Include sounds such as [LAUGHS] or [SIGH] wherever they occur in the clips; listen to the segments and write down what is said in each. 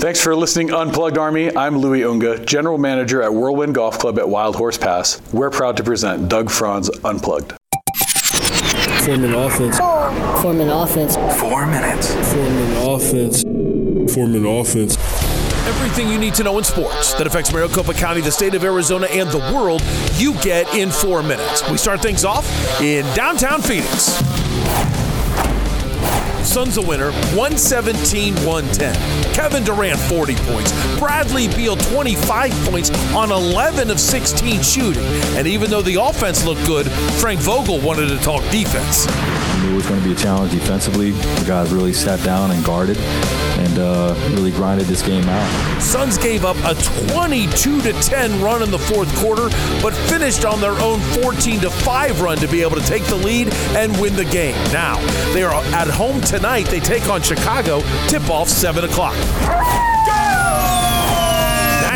Thanks for listening, Unplugged Army. I'm Louis Unga, General Manager at Whirlwind Golf Club at Wild Horse Pass. We're proud to present Doug Franz Unplugged. Four-Minute Offense. Form an offense. Four minutes. Four-Minute Offense. Form an offense. Everything you need to know in sports that affects Maricopa County, the state of Arizona, and the world, you get in four minutes. We start things off in downtown Phoenix. Suns a winner, 117 110. Kevin Durant, 40 points. Bradley Beal, 25 points on 11 of 16 shooting. And even though the offense looked good, Frank Vogel wanted to talk defense. I knew it was going to be a challenge defensively. The guys really sat down and guarded uh, really grinded this game out. Suns gave up a 22 to 10 run in the fourth quarter, but finished on their own 14 to 5 run to be able to take the lead and win the game. Now they are at home tonight. They take on Chicago. Tip off 7 o'clock.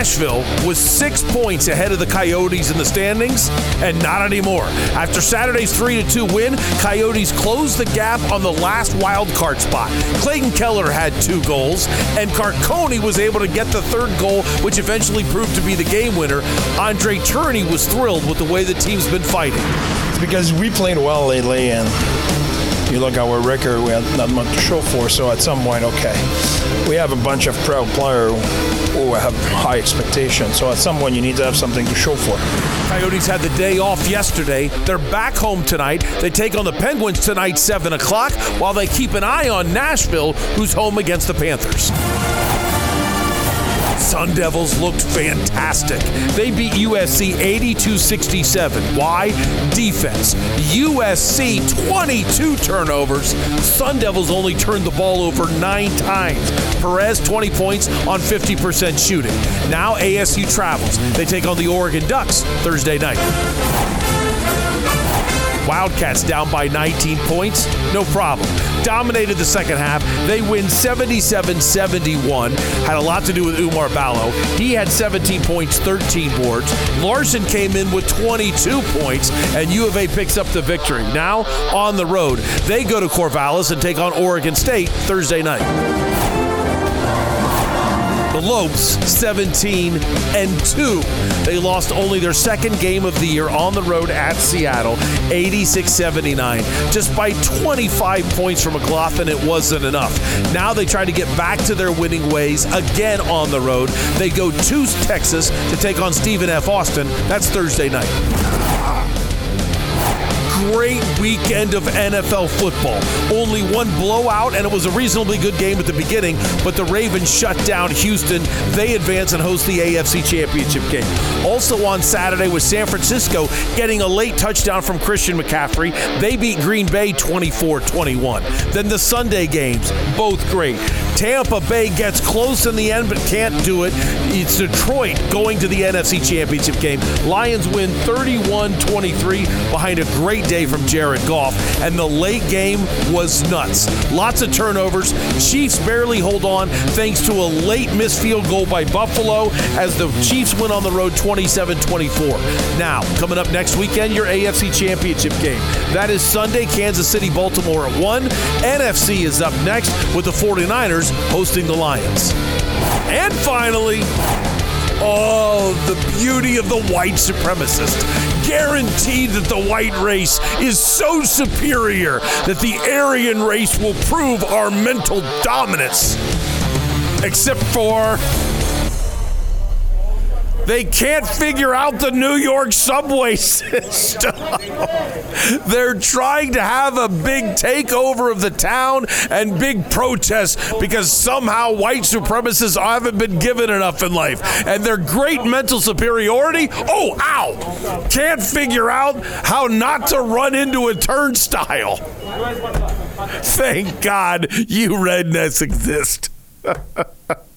Nashville was six points ahead of the Coyotes in the standings, and not anymore. After Saturday's 3 2 win, Coyotes closed the gap on the last wild card spot. Clayton Keller had two goals, and Carcone was able to get the third goal, which eventually proved to be the game winner. Andre Tourigny was thrilled with the way the team's been fighting. It's because we played well lately, and you look at our record, we have not much to show for. So at some point, okay, we have a bunch of proud players who have high expectations. So at some point, you need to have something to show for. Coyotes had the day off yesterday. They're back home tonight. They take on the Penguins tonight, 7 o'clock, while they keep an eye on Nashville, who's home against the Panthers. Sun Devils looked fantastic. They beat USC 82 67. Why? Defense. USC 22 turnovers. Sun Devils only turned the ball over nine times. Perez 20 points on 50% shooting. Now ASU travels. They take on the Oregon Ducks Thursday night. Wildcats down by 19 points, no problem. Dominated the second half. They win 77 71. Had a lot to do with Oumar Ballo. He had 17 points, 13 boards. Larsson came in with 22 points, and U of A picks up the victory. Now on the road, they go to Corvallis and take on Oregon State Thursday night. The Lopes 17 and 2. They lost only their second game of the year on the road at Seattle, 86-79. Just by 25 points from McLaughlin, it wasn't enough. Now they try to get back to their winning ways again on the road. They go to Texas to take on Stephen F. Austin. That's Thursday night great weekend of NFL football. Only one blowout, and it was a reasonably good game at the beginning, but the Ravens shut down Houston. They advance and host the AFC Championship game. Also on Saturday was San Francisco getting a late touchdown from Christian McCaffrey. They beat Green Bay 24 21. Then the Sunday games, both great. Tampa Bay gets close in the end, but can't do it. It's Detroit going to the NFC Championship game. Lions win 31 23 behind a great day from Jared Goff. And the late game was nuts. Lots of turnovers. Chiefs barely hold on thanks to a late missed field goal by Buffalo as the Chiefs win on the road 27 24. Now, coming up next weekend, your AFC Championship game. That is Sunday, Kansas City, Baltimore at 1. NFC is up next with the 49ers hosting the Lions. And finally, Oh, the beauty of the white supremacist. Guaranteed that the white race is so superior that the Aryan race will prove our mental dominance. Except for they can't figure out the New York subway [LAUGHS] system. They're trying to have a big takeover of the town and big protests because somehow white supremacists haven't been given enough in life. And their great mental superiority, oh, ow, can't figure out how not to run into a turnstile. Thank God you rednecks exist. [LAUGHS]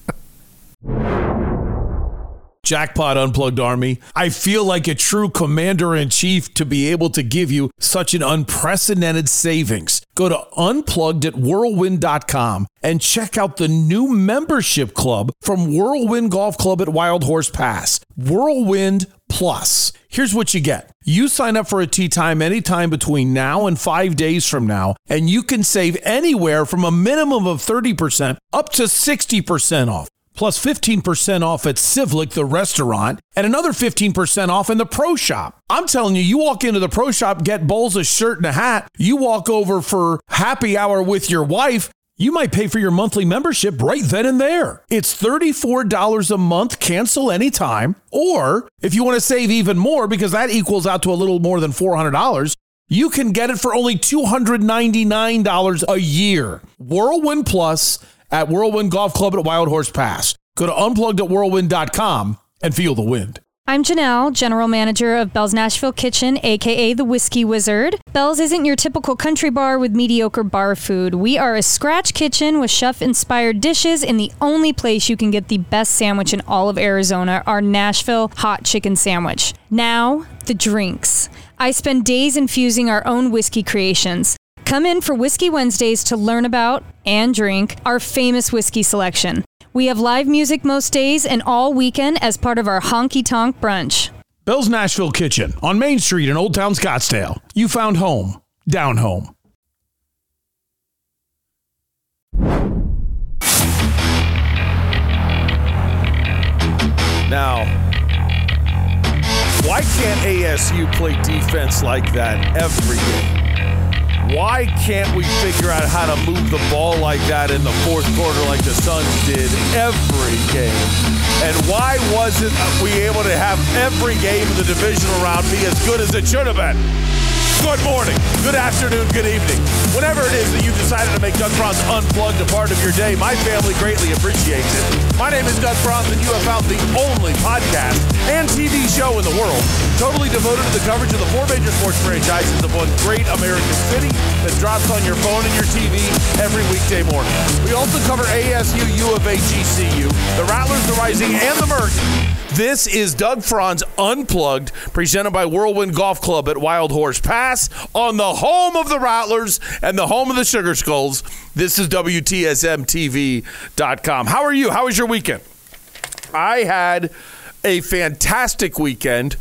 Jackpot Unplugged Army. I feel like a true commander in chief to be able to give you such an unprecedented savings. Go to unplugged at whirlwind.com and check out the new membership club from Whirlwind Golf Club at Wild Horse Pass. Whirlwind Plus. Here's what you get. You sign up for a tee time anytime between now and five days from now, and you can save anywhere from a minimum of 30% up to 60% off. Plus 15% off at Civlik, the restaurant, and another 15% off in the pro shop. I'm telling you, you walk into the pro shop, get Bowles a shirt and a hat, you walk over for happy hour with your wife, you might pay for your monthly membership right then and there. It's $34 a month, cancel anytime. Or if you want to save even more, because that equals out to a little more than $400, you can get it for only $299 a year. Whirlwind Plus at Whirlwind Golf Club at Wild Horse Pass. Go to unplugged@whirlwind.com and feel the wind. I'm Janelle, General Manager of Bell's Nashville Kitchen, aka the Whiskey Wizard. Bell's isn't your typical country bar with mediocre bar food. We are a scratch kitchen with chef inspired dishes and the only place you can get the best sandwich in all of Arizona, our Nashville hot chicken sandwich. Now, the drinks. I spend days infusing our own whiskey creations. Come in for Whiskey Wednesdays to learn about and drink our famous whiskey selection. We have live music most days and all weekend as part of our honky tonk brunch. Bell's Nashville Kitchen on Main Street in Old Town Scottsdale. You found home, down home. Now, why can't ASU play defense like that every game? Why can't we figure out how to move the ball like that in the fourth quarter like the Suns did every game? And why wasn't we able to have every game in the divisional round be as good as it should have been? Good morning, good afternoon, good evening. Whatever it is that you've decided to make Doug Franz Unplugged a part of your day, my family greatly appreciates it. My name is Doug Franz, and you have found the only podcast and TV show in the world totally devoted to the coverage of the four major sports franchises of one great American city that drops on your phone and your TV every weekday morning. We also cover ASU, U of A, GCU, the Rattlers, the Rising, and the Merc. This is Doug Franz Unplugged, presented by Whirlwind Golf Club at Wild Horse Pass on the home of the Rattlers and the home of the Sugar Skulls. This is WTSMTV.com. How are you? How was your weekend? I had a fantastic weekend.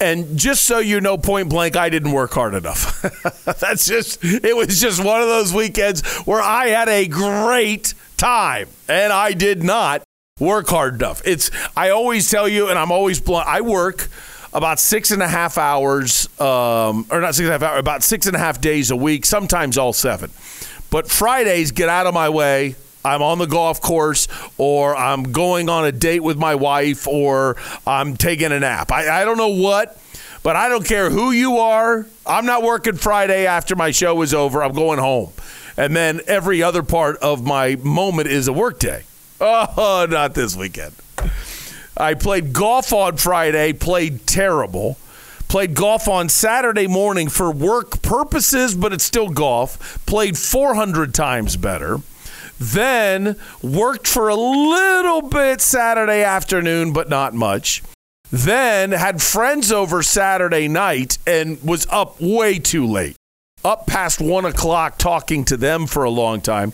And just so you know, point blank, I didn't work hard enough. [LAUGHS] That's just, it was just one of those weekends where I had a great time and I did not work hard enough. It's I always tell you, and I'm always blunt. I work about six and a half hours, um, or not six and a half hours, about six and a half days a week, sometimes all seven. But Fridays, get out of my way. I'm on the golf course, or I'm going on a date with my wife, or I'm taking a nap. I, I don't know what, but I don't care who you are. I'm not working Friday after my show is over. I'm going home. And then every other part of my moment is a work day. Oh, not this weekend. I played golf on Friday, played terrible. Played golf on Saturday morning for work purposes, but it's still golf. Played 400 times better. Then worked for a little bit Saturday afternoon, but not much. Then had friends over Saturday night and was up way too late. Up past one o'clock talking to them for a long time.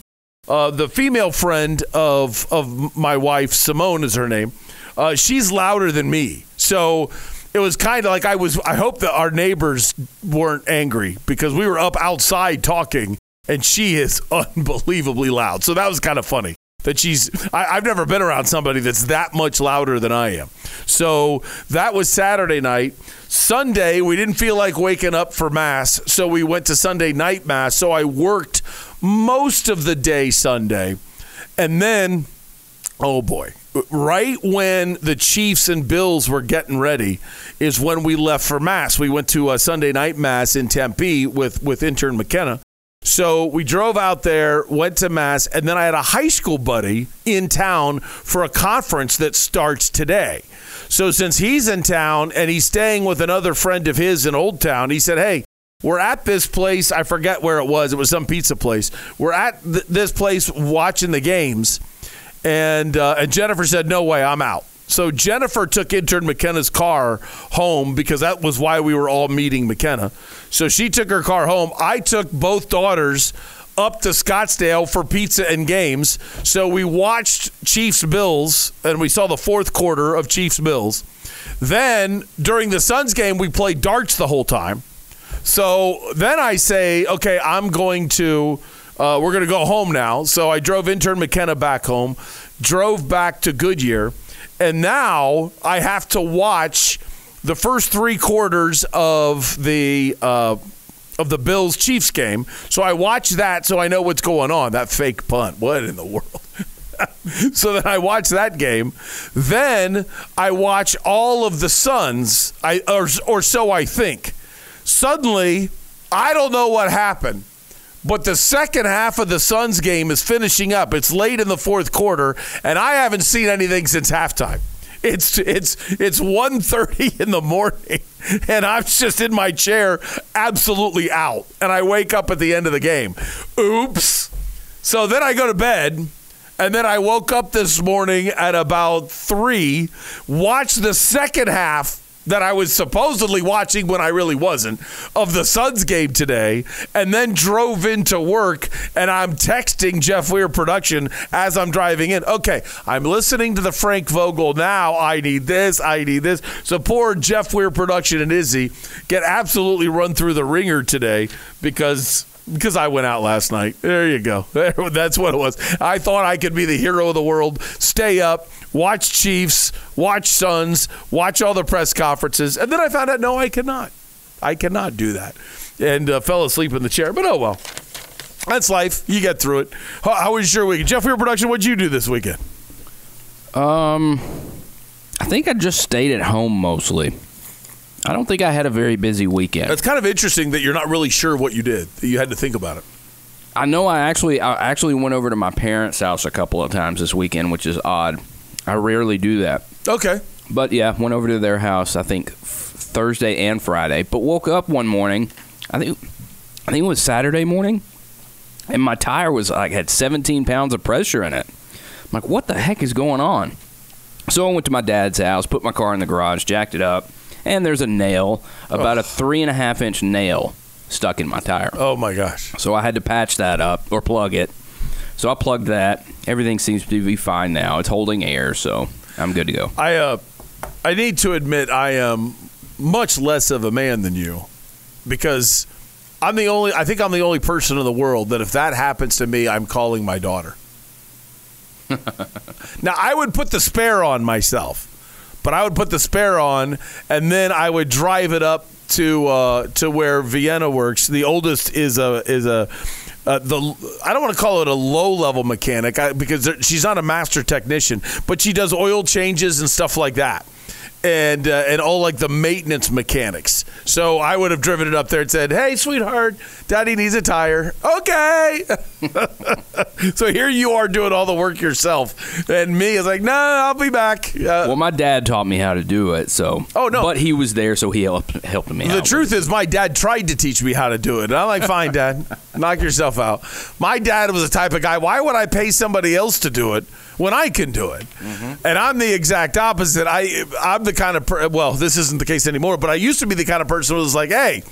Uh, the female friend of of my wife, Simone is her name. Uh, she's louder than me, so it was kind of like I was. I hope that our neighbors weren't angry because we were up outside talking, and she is [LAUGHS] unbelievably loud. So that was kind of funny that she's. I, I've never been around somebody that's that much louder than I am. So that was Saturday night. Sunday, we didn't feel like waking up for Mass, so we went to Sunday night Mass. So I worked most of the day Sunday. And then, oh boy, right when the Chiefs and Bills were getting ready is when we left for Mass. We went to a Sunday night Mass in Tempe with, with intern McKenna. So we drove out there, went to Mass, and then I had a high school buddy in town for a conference that starts today. So since he's in town and he's staying with another friend of his in Old Town, he said, "Hey, we're at this place. I forget where it was. It was some pizza place. We're at th- this place watching the games." And uh, and Jennifer said, "No way, I'm out." So Jennifer took intern McKenna's car home because that was why we were all meeting McKenna. So she took her car home. I took both daughters up to Scottsdale for pizza and games. So we watched Chiefs Bills and we saw the fourth quarter of Chiefs Bills. Then during the Suns game, we played darts the whole time. So then I say, okay, I'm going to. Uh, we're going to go home now. So I drove intern McKenna back home, drove back to Goodyear, and now I have to watch the first three quarters of the uh, of the Bills Chiefs game. So I watch that, so I know what's going on. That fake punt. What in the world? [LAUGHS] so then I watch that game. Then I watch all of the Suns. I or, or so I think. Suddenly, I don't know what happened. But the second half of the Suns game is finishing up. It's late in the fourth quarter, and I haven't seen anything since halftime. It's it's it's 1.30 in the morning, and I'm just in my chair, absolutely out. And I wake up at the end of the game. Oops. So then I go to bed, and then I woke up this morning at about three, watched the second half that I was supposedly watching when I really wasn't of the Suns game today, and then drove into work and I'm texting Jeff Weir production as I'm driving in. Okay, I'm listening to the Frank Vogel now. I need this, I need this. So poor Jeff Weir production and Izzy get absolutely run through the ringer today because because I went out last night. There you go. [LAUGHS] That's what it was. I thought I could be the hero of the world, stay up, watch Chiefs, watch Suns, watch all the press conferences, and then I found out no, I cannot. I cannot do that, and uh, fell asleep in the chair. But oh well, that's life. You get through it. How, how was your weekend, Jeff? Your production. What'd you do this weekend? Um, I think I just stayed at home mostly. I don't think I had a very busy weekend. It's kind of interesting that you're not really sure what you did. You had to think about it. I know I actually I actually went over to my parents' house a couple of times this weekend, which is odd. I rarely do that. Okay. But yeah, went over to their house. I think Thursday and Friday. But woke up one morning. I think I think it was Saturday morning, and my tire was like had 17 pounds of pressure in it. I'm like, what the heck is going on? So I went to my dad's house, put my car in the garage, jacked it up, and there's a nail, about a three and a half inch nail, stuck in my tire. Oh my gosh. So I had to patch that up or plug it. So I plugged that. Everything seems to be fine now. It's holding air, so I'm good to go. I uh, I need to admit I am much less of a man than you because I'm the only. I think I'm the only person in the world that if that happens to me, I'm calling my daughter. [LAUGHS] now I would put the spare on myself, but I would put the spare on and then I would drive it up to uh, to where Vienna works. The oldest is a is a uh, the I don't want to call it a low level mechanic I, because she's not a master technician, but she does oil changes and stuff like that. And uh, and all like the maintenance mechanics. So I would have driven it up there and said, "Hey, sweetheart, Daddy needs a tire." Okay. [LAUGHS] so here you are doing all the work yourself, and me is like, "No, I'll be back." Uh, Well, my dad taught me how to do it, so. Oh, no. But he was there, so he helped, helped me The truth is, my dad tried to teach me how to do it. And I'm like, fine, dad, knock yourself out. My dad was the type of guy, why would I pay somebody else to do it when I can do it? Mm-hmm. And I'm the exact opposite. I, I'm the kind of, per- well, this isn't the case anymore, but I used to be the kind of person who was like, hey,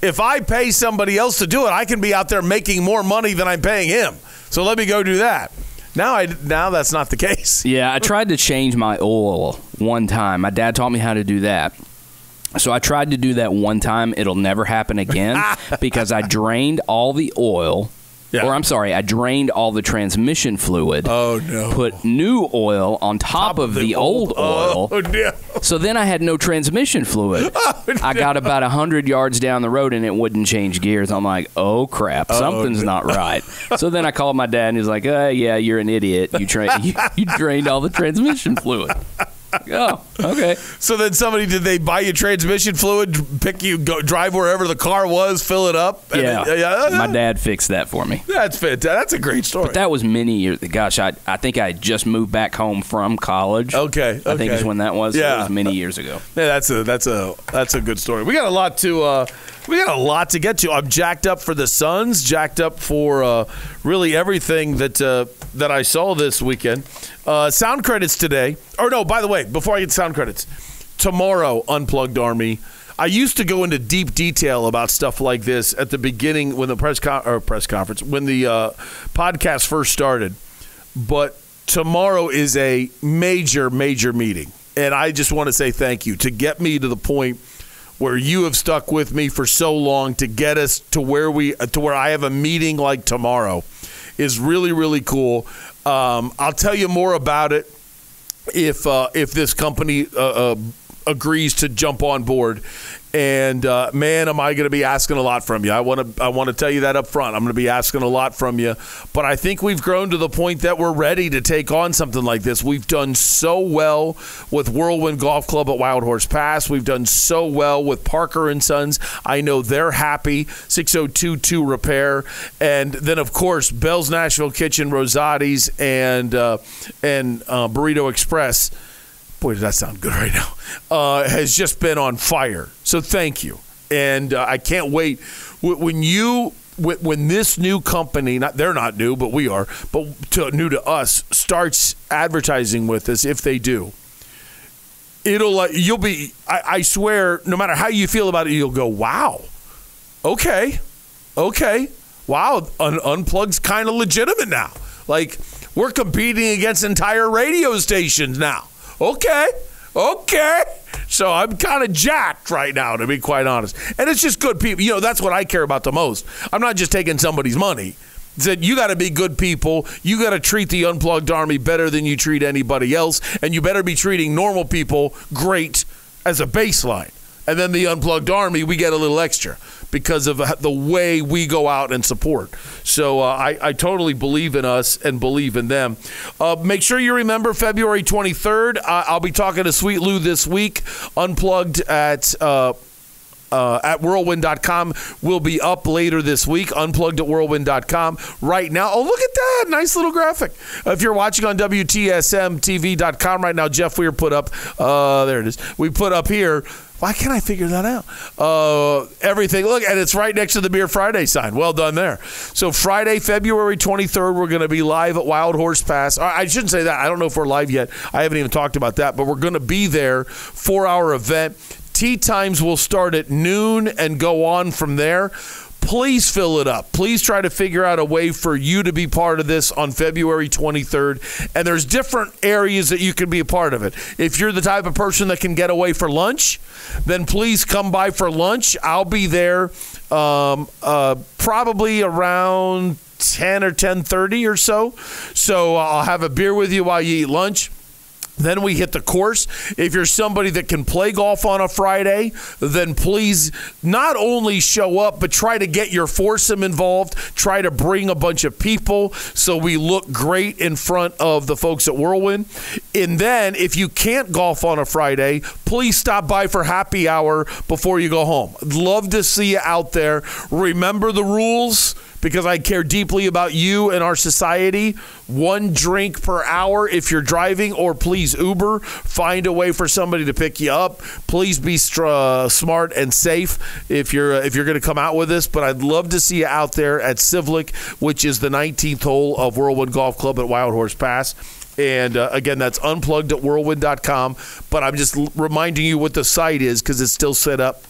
if I pay somebody else to do it, I can be out there making more money than I'm paying him. So let me go do that. Now, I, now that's not the case. [LAUGHS] Yeah, I tried to change my oil one time. My dad taught me how to do that. So I tried to do that one time. It'll never happen again [LAUGHS] because I drained all the oil. Yeah. Or I'm sorry, I drained all the transmission fluid. Oh, no. Put new oil on top, of the, old, oil. Oh, no. So then I had no transmission fluid. [LAUGHS] I got about 100 yards down the road and it wouldn't change gears. I'm like, oh crap, something's not [LAUGHS] right. So then I called my dad and he's like, uh, yeah, you're an idiot. You, tra- [LAUGHS] you, you drained all the transmission fluid. Oh, okay. [LAUGHS] So then somebody did they buy you transmission fluid, pick you, go drive wherever the car was, fill it up? and Yeah. then- yeah. My dad fixed that for me. That's fantastic. That's a great story. But that was many years. Gosh, I, I think I just moved back home from college. Okay, I think okay. is when that was. Yeah. It was many years ago. yeah, that's a that's a that's a good story. We got a lot to uh, we got a lot to get to. I'm jacked up for the Suns, jacked up for uh, really everything that uh, that I saw this weekend. Uh, sound credits today. Or no, by the way, before I get sound credits, tomorrow Unplugged Army. I used to go into deep detail about stuff like this at the beginning when the press con- or press conference when the uh, podcast first started. But tomorrow is a major, major meeting. And I just want to say thank you to get me to the point where you have stuck with me for so long to get us to where we to where I have a meeting like tomorrow is really really cool. Um, I'll tell you more about it if uh, if this company uh, uh, agrees to jump on board. And uh, man, am I going to be asking a lot from you? I want to I want to tell you that up front. I'm going to be asking a lot from you, but I think we've grown to the point that we're ready to take on something like this. We've done so well with Whirlwind Golf Club at Wild Horse Pass. We've done so well with Parker and Sons. I know they're happy. 6022 Repair, and then of course Bell's Nashville Kitchen, Rosati's, and uh, and uh, Burrito Express boy, does that sound good right now, uh, has just been on fire. So thank you. And uh, I can't wait. When you, when this new company, not they're not new, but we are, but to, new to us, starts advertising with us, if they do, it'll, uh, you'll be, I, I swear, no matter how you feel about it, you'll go, wow, okay, okay, wow, Un- Unplug's kind of legitimate now. Like, we're competing against entire radio stations now okay, okay. So I'm kind of jacked right now, to be quite honest. And it's just good people. You know, that's what I care about the most. I'm not just taking somebody's money. That you got to be good people. You got to treat the unplugged army better than you treat anybody else, and you better be treating normal people great as a baseline. And then the unplugged army, we get a little extra because of the way we go out and support. So uh, I, I, totally believe in us and believe in them. Uh, make sure you remember February 23rd. I'll be talking to Sweet Lou this week, unplugged at. Uh, uh, at whirlwind.com will be up later this week. Unplugged at whirlwind.com right now. Oh, look at that. Nice little graphic. if you're watching on WTSMTV.com right now, Jeff Weir put up, uh, there it is. We put up here why can't I figure that out? Uh, everything. Look, and it's right next to the Beer Friday sign. Well done there. So Friday, February 23rd, we're going to be live at Wild Horse Pass. I shouldn't say that. I don't know if we're live yet. I haven't even talked about that, but we're going to be there. for our event. Tee times will start at noon and go on from there please fill it up. Please try to figure out a way for you to be part of this on February 23rd. And there's different areas that you can be a part of it. If you're the type of person that can get away for lunch, then please come by for lunch. I'll be there um, uh, probably around 10 or 10:30 or so. So I'll have a beer with you while you eat lunch. Then we hit the course. If you're somebody that can play golf on a Friday, then please not only show up, but try to get your foursome involved. Try to bring a bunch of people so we look great in front of the folks at Whirlwind. And then if you can't golf on a Friday, please stop by for happy hour before you go home. love to see you out there. Remember the rules because I care deeply about you and our society. One drink per hour if you're driving, or please Uber. Find a way for somebody to pick you up. Please be uh, smart and safe if you're uh, if you're going to come out with this. But I'd love to see you out there at Civlik, which is the 19th hole of Whirlwind Golf Club at Wild Horse Pass. And uh, again, that's unplugged at whirlwind.com. But I'm just l- reminding you what the site is because it's still set up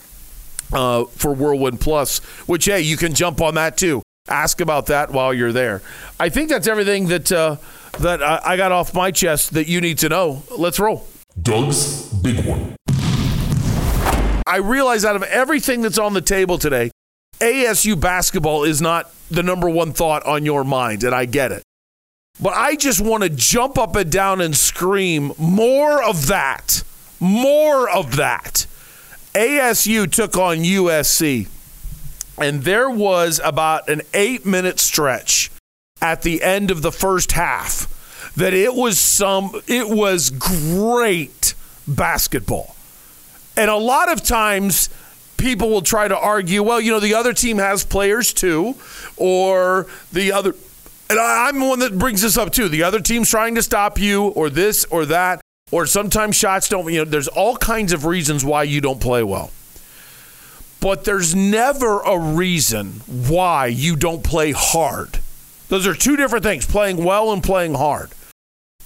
uh, for Whirlwind Plus, which, hey, you can jump on that too ask about that while you're there. I think that's everything that uh, that I, I got off my chest that you need to know. Let's roll. Doug's big one. I realize out of everything that's on the table today, ASU basketball is not the number one thought on your mind, and I get it. But I just want to jump up and down and scream more of that. More of that. ASU took on USC and there was about an eight minute stretch at the end of the first half that it was some it was great basketball. And a lot of times people will try to argue well you know the other team has players too or the other and i'm the one that brings this up too the other team's trying to stop you or this or that or sometimes shots don't you know there's all kinds of reasons why you don't play well but there's never a reason why you don't play hard. Those are two different things playing well and playing hard.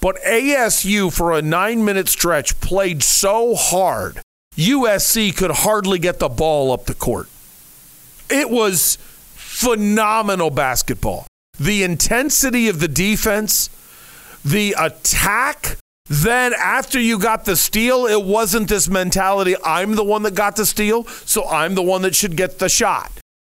But ASU, for a nine minute stretch, played so hard, USC could hardly get the ball up the court. It was phenomenal basketball. The intensity of the defense, the attack then after you got the steal, it wasn't this mentality I'm the one that got the steal, so I'm the one that should get the shot.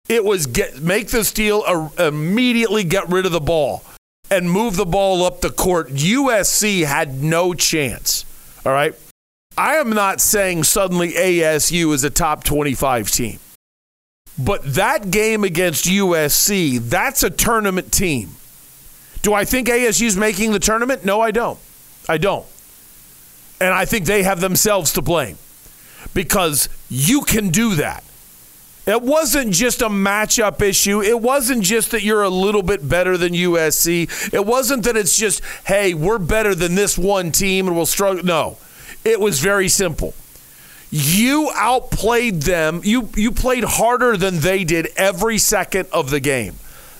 It was get make the steal, uh, immediately get rid of the ball, and move the ball up the court. USC had no chance. All right. I am not saying suddenly ASU is a top 25 team. But that game against USC, that's a tournament team. Do I think ASU's making the tournament? No, I don't. I don't. And I think they have themselves to blame because you can do that. It wasn't just a matchup issue. It wasn't just that you're a little bit better than USC. It wasn't that it's just, hey, we're better than this one team and we'll struggle. No, it was very simple. You outplayed them. You you played harder than they did every second of the game.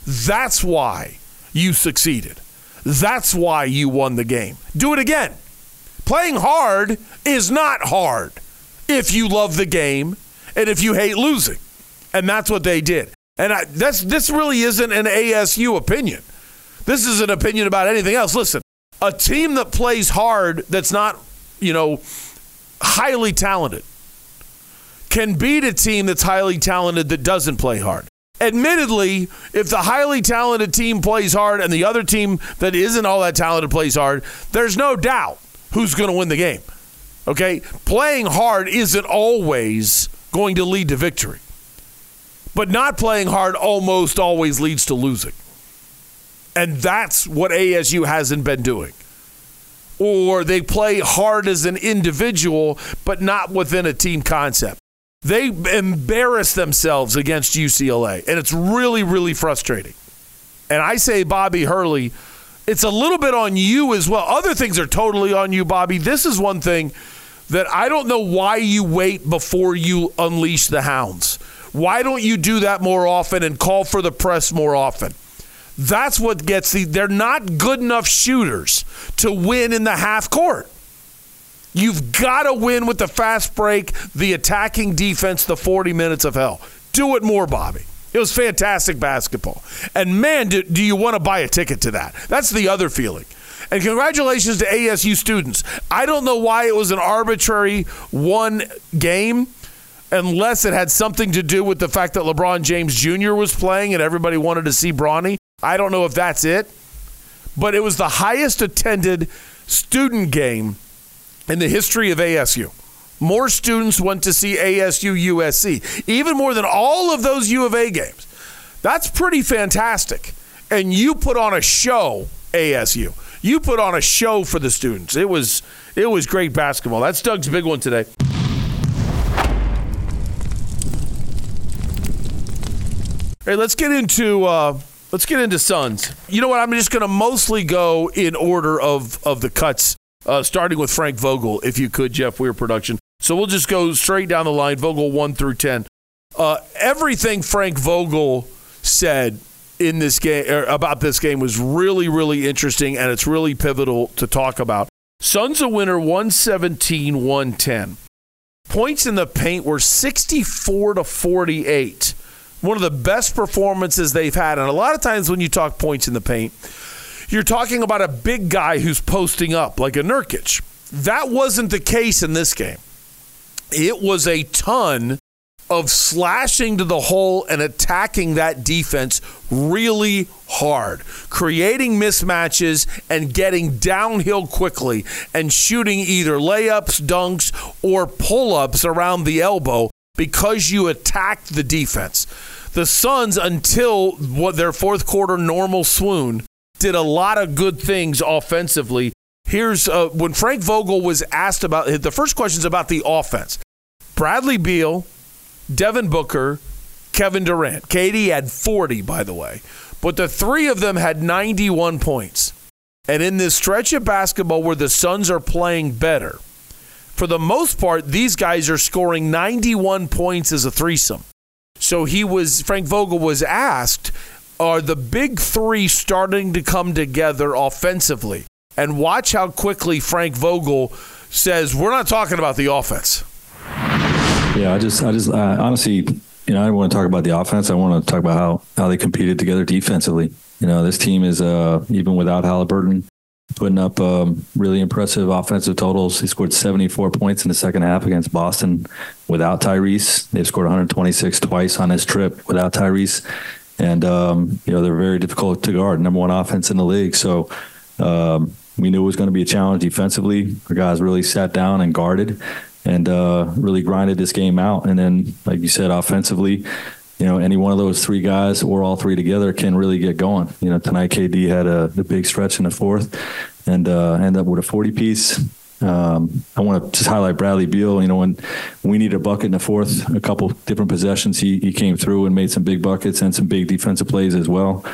That's why you succeeded. That's why you won the game. Do it again. Playing hard is not hard if you love the game and if you hate losing. And that's what they did. And I, that's this really isn't an ASU opinion. This is an opinion about anything else. Listen, a team that plays hard that's not, you know, highly talented can beat a team that's highly talented that doesn't play hard. Admittedly, if the highly talented team plays hard and the other team that isn't all that talented plays hard, there's no doubt who's going to win the game. Okay? Playing hard isn't always going to lead to victory. But not playing hard almost always leads to losing. And that's what ASU hasn't been doing or they play hard as an individual, but not within a team concept. They embarrass themselves against UCLA, and it's really, really frustrating. And I say, Bobby Hurley, it's a little bit on you as well. Other things are totally on you, Bobby. This is one thing that I don't know why you wait before you unleash the hounds. Why don't you do that more often and call for the press more often? That's what gets the. They're not good enough shooters to win in the half court. You've got to win with the fast break, the attacking defense, the 40 minutes of hell. Do it more, Bobby. It was fantastic basketball. And man, do, do you want to buy a ticket to that? That's the other feeling. And congratulations to ASU students. I don't know why it was an arbitrary one game unless it had something to do with the fact that LeBron James Jr. was playing and everybody wanted to see Bronny. I don't know if that's it, but it was the highest attended student game in the history of ASU. More students went to see ASU USC, even more than all of those U of A games. That's pretty fantastic. And you put on a show, ASU. You put on a show for the students. It was it was great basketball. That's Doug's big one today. Hey, let's get into uh, let's get into Suns. You know what? I'm just going to mostly go in order of of the cuts, uh, starting with Frank Vogel, if you could, Jeff Weir production. So we'll just go straight down the line. Vogel one through ten. Uh, everything Frank Vogel said in this game er, about this game was really, really interesting, and it's really pivotal to talk about. Suns a winner 117 110. Points in the paint were 64 to 48 one of the best performances they've had. And a lot of times when you talk points in the paint, you're talking about a big guy who's posting up, like a Nurkic. That wasn't the case in this game. It was a ton of slashing to the hole and attacking that defense really hard, creating mismatches and getting downhill quickly and shooting either layups, dunks, or pull ups around the elbow because you attacked the defense. The Suns, until what their fourth quarter normal swoon, did a lot of good things offensively. Here's uh, when Frank Vogel was asked about the first questions about the offense. Bradley Beal, Devin Booker, Kevin Durant. KD had 40, by the way, but the three of them had 91 points. And in this stretch of basketball where the Suns are playing better, for the most part, these guys are scoring 91 points as a threesome. So he was, Frank Vogel was asked, are the big three starting to come together offensively? And watch how quickly Frank Vogel says, we're not talking about the offense. Yeah, I just, I just, uh, honestly, you know, I don't want to talk about the offense. I want to talk about how, how they competed together defensively. You know, this team is, uh, even without Halliburton, putting up um, really impressive offensive totals. He scored 74 points in the second half against Boston without Tyrese. They've scored 126 twice on this trip without Tyrese. And, um, you know, they're very difficult to guard, number one offense in the league. So um, we knew it was going to be a challenge defensively. Our guys really sat down and guarded and uh, really grinded this game out. And then, like you said, offensively, you know, any one of those three guys or all three together can really get going. You know, tonight KD had a the big stretch in the fourth and uh, end up with a 40 piece. Um, I want to just highlight Bradley Beal. You know, when we needed a bucket in the fourth, a couple different possessions, he, he came through and made some big buckets and some big defensive plays as well.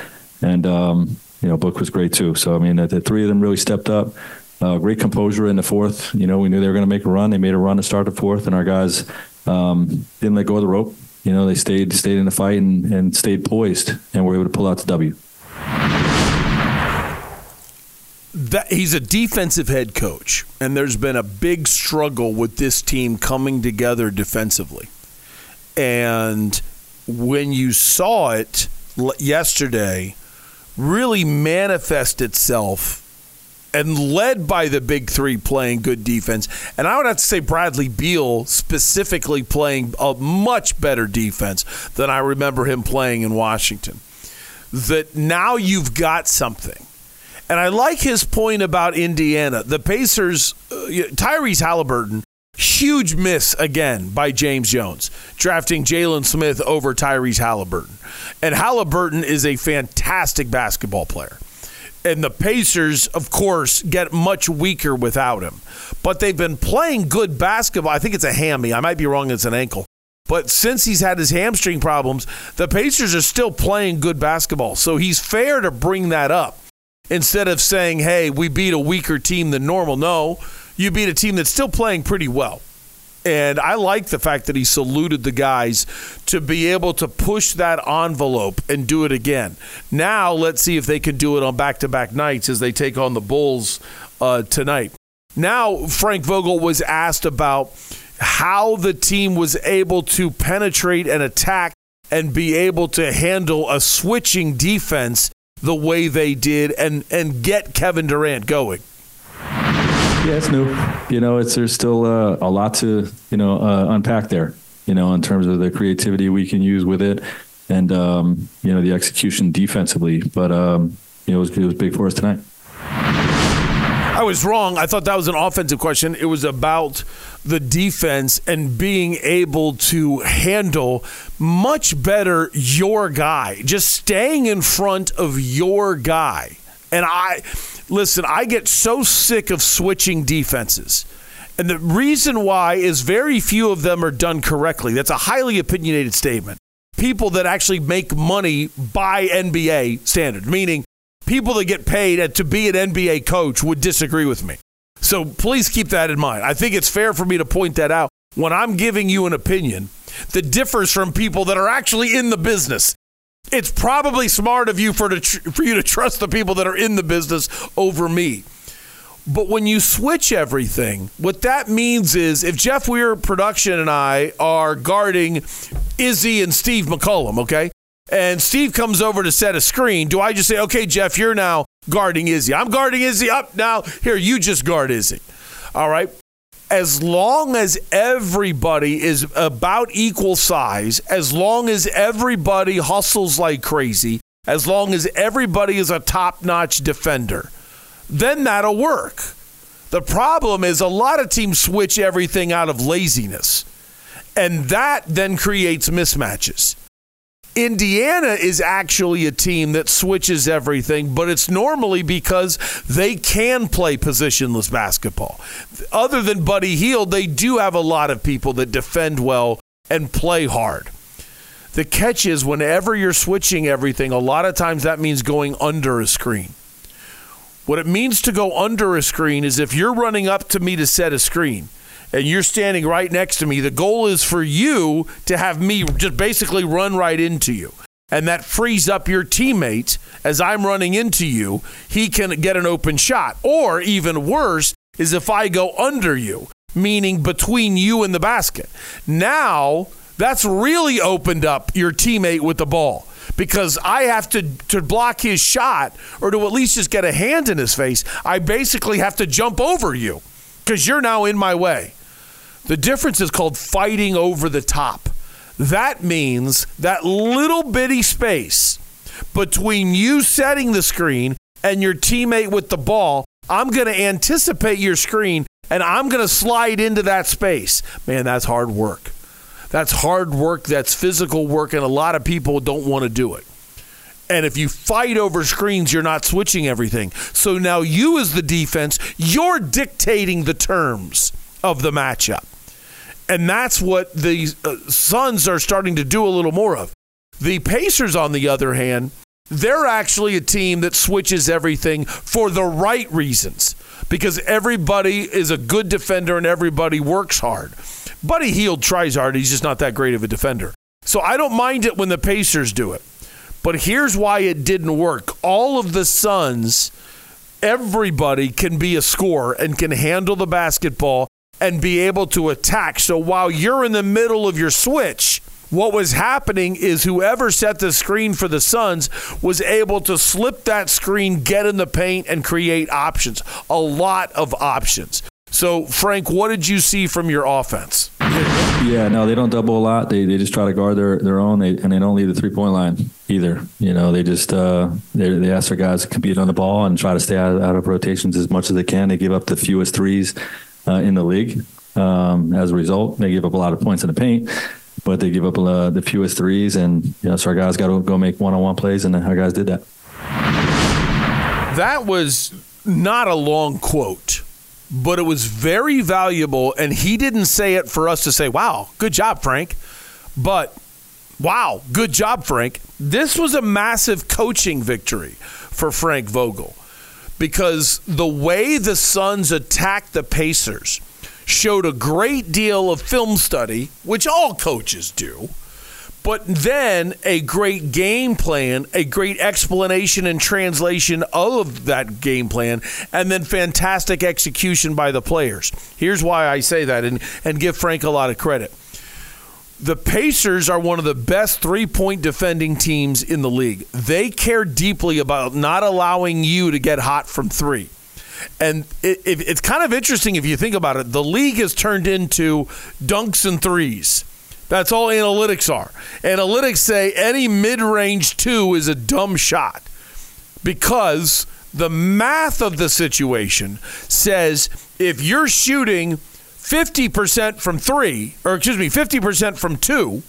And, um, you know, Book was great too. So, I mean, the, the three of them really stepped up. Uh, great composure in the fourth. You know, we knew they were going to make a run. They made a run to start the fourth, and our guys um, didn't let go of the rope you know, they stayed stayed in the fight and, and stayed poised and were able to pull out the W. That he's a defensive head coach, and there's been a big struggle with this team coming together defensively. And when you saw it yesterday, really manifest itself and led by the big three playing good defense. And I would have to say Bradley Beal specifically playing a much better defense than I remember him playing in Washington. That now you've got something. And I like his point about Indiana. The Pacers, uh, Tyrese Halliburton, huge miss again by James Jones, drafting Jalen Smith over Tyrese Halliburton. And Halliburton is a fantastic basketball player and the Pacers, of course, get much weaker without him. But they've been playing good basketball. I think it's a hammy. I might be wrong. It's an ankle. But since he's had his hamstring problems, the Pacers are still playing good basketball. So he's fair to bring that up instead of saying, hey, we beat a weaker team than normal. No, you beat a team that's still playing pretty well. And I like the fact that he saluted the guys to be able to push that envelope and do it again. Now, let's see if they can do it on back to back nights as they take on the Bulls uh, tonight. Now, Frank Vogel was asked about how the team was able to penetrate and attack and be able to handle a switching defense the way they did and, and get Kevin Durant going. Yeah, it's new. You know, it's there's still uh, a lot to you know uh, unpack there. You know, in terms of the creativity we can use with it, and um, you know the execution defensively. But um, you know, it was, it was big for us tonight. I was wrong. I thought that was an offensive question. It was about the defense and being able to handle much better your guy, just staying in front of your guy. And I Listen, I get so sick of switching defenses. And the reason why is very few of them are done correctly. That's a highly opinionated statement. People that actually make money by NBA standard, meaning people that get paid to be an NBA coach would disagree with me. So please keep that in mind. I think it's fair for me to point that out when I'm giving you an opinion that differs from people that are actually in the business it's probably smart of you for, to tr- for you to trust the people that are in the business over me. But when you switch everything, what that means is if Jeff Weir production and I are guarding Izzy and Steve McCollum, okay? And Steve comes over to set a screen, do I just say, okay, Jeff, you're now guarding Izzy? I'm guarding Izzy up now. Here, you just guard Izzy. All right as long as everybody is about equal size, as long as everybody hustles like crazy, as long as everybody is a top notch defender, then that'll work. The problem is a lot of teams switch everything out of laziness, and that then creates mismatches. Indiana is actually a team that switches everything, but it's normally because they can play positionless basketball. Other than Buddy Hield, they do have a lot of people that defend well and play hard. The catch is whenever you're switching everything, a lot of times that means going under a screen. What it means to go under a screen is if you're running up to me to set a screen and you're standing right next to me, the goal is for you to have me just basically run right into you. And that frees up your teammate as I'm running into you. He can get an open shot. Or even worse is if I go under you, meaning between you and the basket. Now, that's really opened up your teammate with the ball because I have to to block his shot or to at least just get a hand in his face. I basically have to jump over you because you're now in my way. The difference is called fighting over the top. That means that little bitty space between you setting the screen and your teammate with the ball. I'm going to anticipate your screen and I'm going to slide into that space. Man, that's hard work. That's hard work. That's physical work, and a lot of people don't want to do it. And if you fight over screens, you're not switching everything. So now you, as the defense, you're dictating the terms of the matchup. And that's what the uh, Suns are starting to do a little more of. The Pacers, on the other hand, they're actually a team that switches everything for the right reasons because everybody is a good defender and everybody works hard. Buddy Hield tries hard, he's just not that great of a defender. So I don't mind it when the Pacers do it. But here's why it didn't work. All of the Suns, everybody can be a scorer and can handle the basketball and be able to attack. So while you're in the middle of your switch, what was happening is whoever set the screen for the Suns was able to slip that screen, get in the paint, and create options. A lot of options. So, Frank, what did you see from your offense? Yeah, no, they don't double a lot. They, they just try to guard their, their own, they, and they don't leave the three point line either. You know, they just uh, they, they ask their guys to compete on the ball and try to stay out, out of rotations as much as they can. They give up the fewest threes uh, in the league. Um, as a result, they give up a lot of points in the paint, but they give up uh, the fewest threes. And you know, so our guys got to go make one on one plays, and our guys did that. That was not a long quote but it was very valuable. And he didn't say it for us to say, wow, good job, Frank. But wow, good job, Frank. This was a massive coaching victory for Frank Vogel because the way the Suns attacked the Pacers showed a great deal of film study, which all coaches do but then a great game plan, a great explanation and translation of that game plan, and then fantastic execution by the players. Here's why I say that and, and give Frank a lot of credit. The Pacers are one of the best three point defending teams in the league. They care deeply about not allowing you to get hot from three. And it, it, it's kind of interesting if you think about it. The league has turned into dunks and threes that's all analytics are. Analytics say any mid range two is a dumb shot because the math of the situation says if you're shooting 50% from three, or excuse me, 50% from two,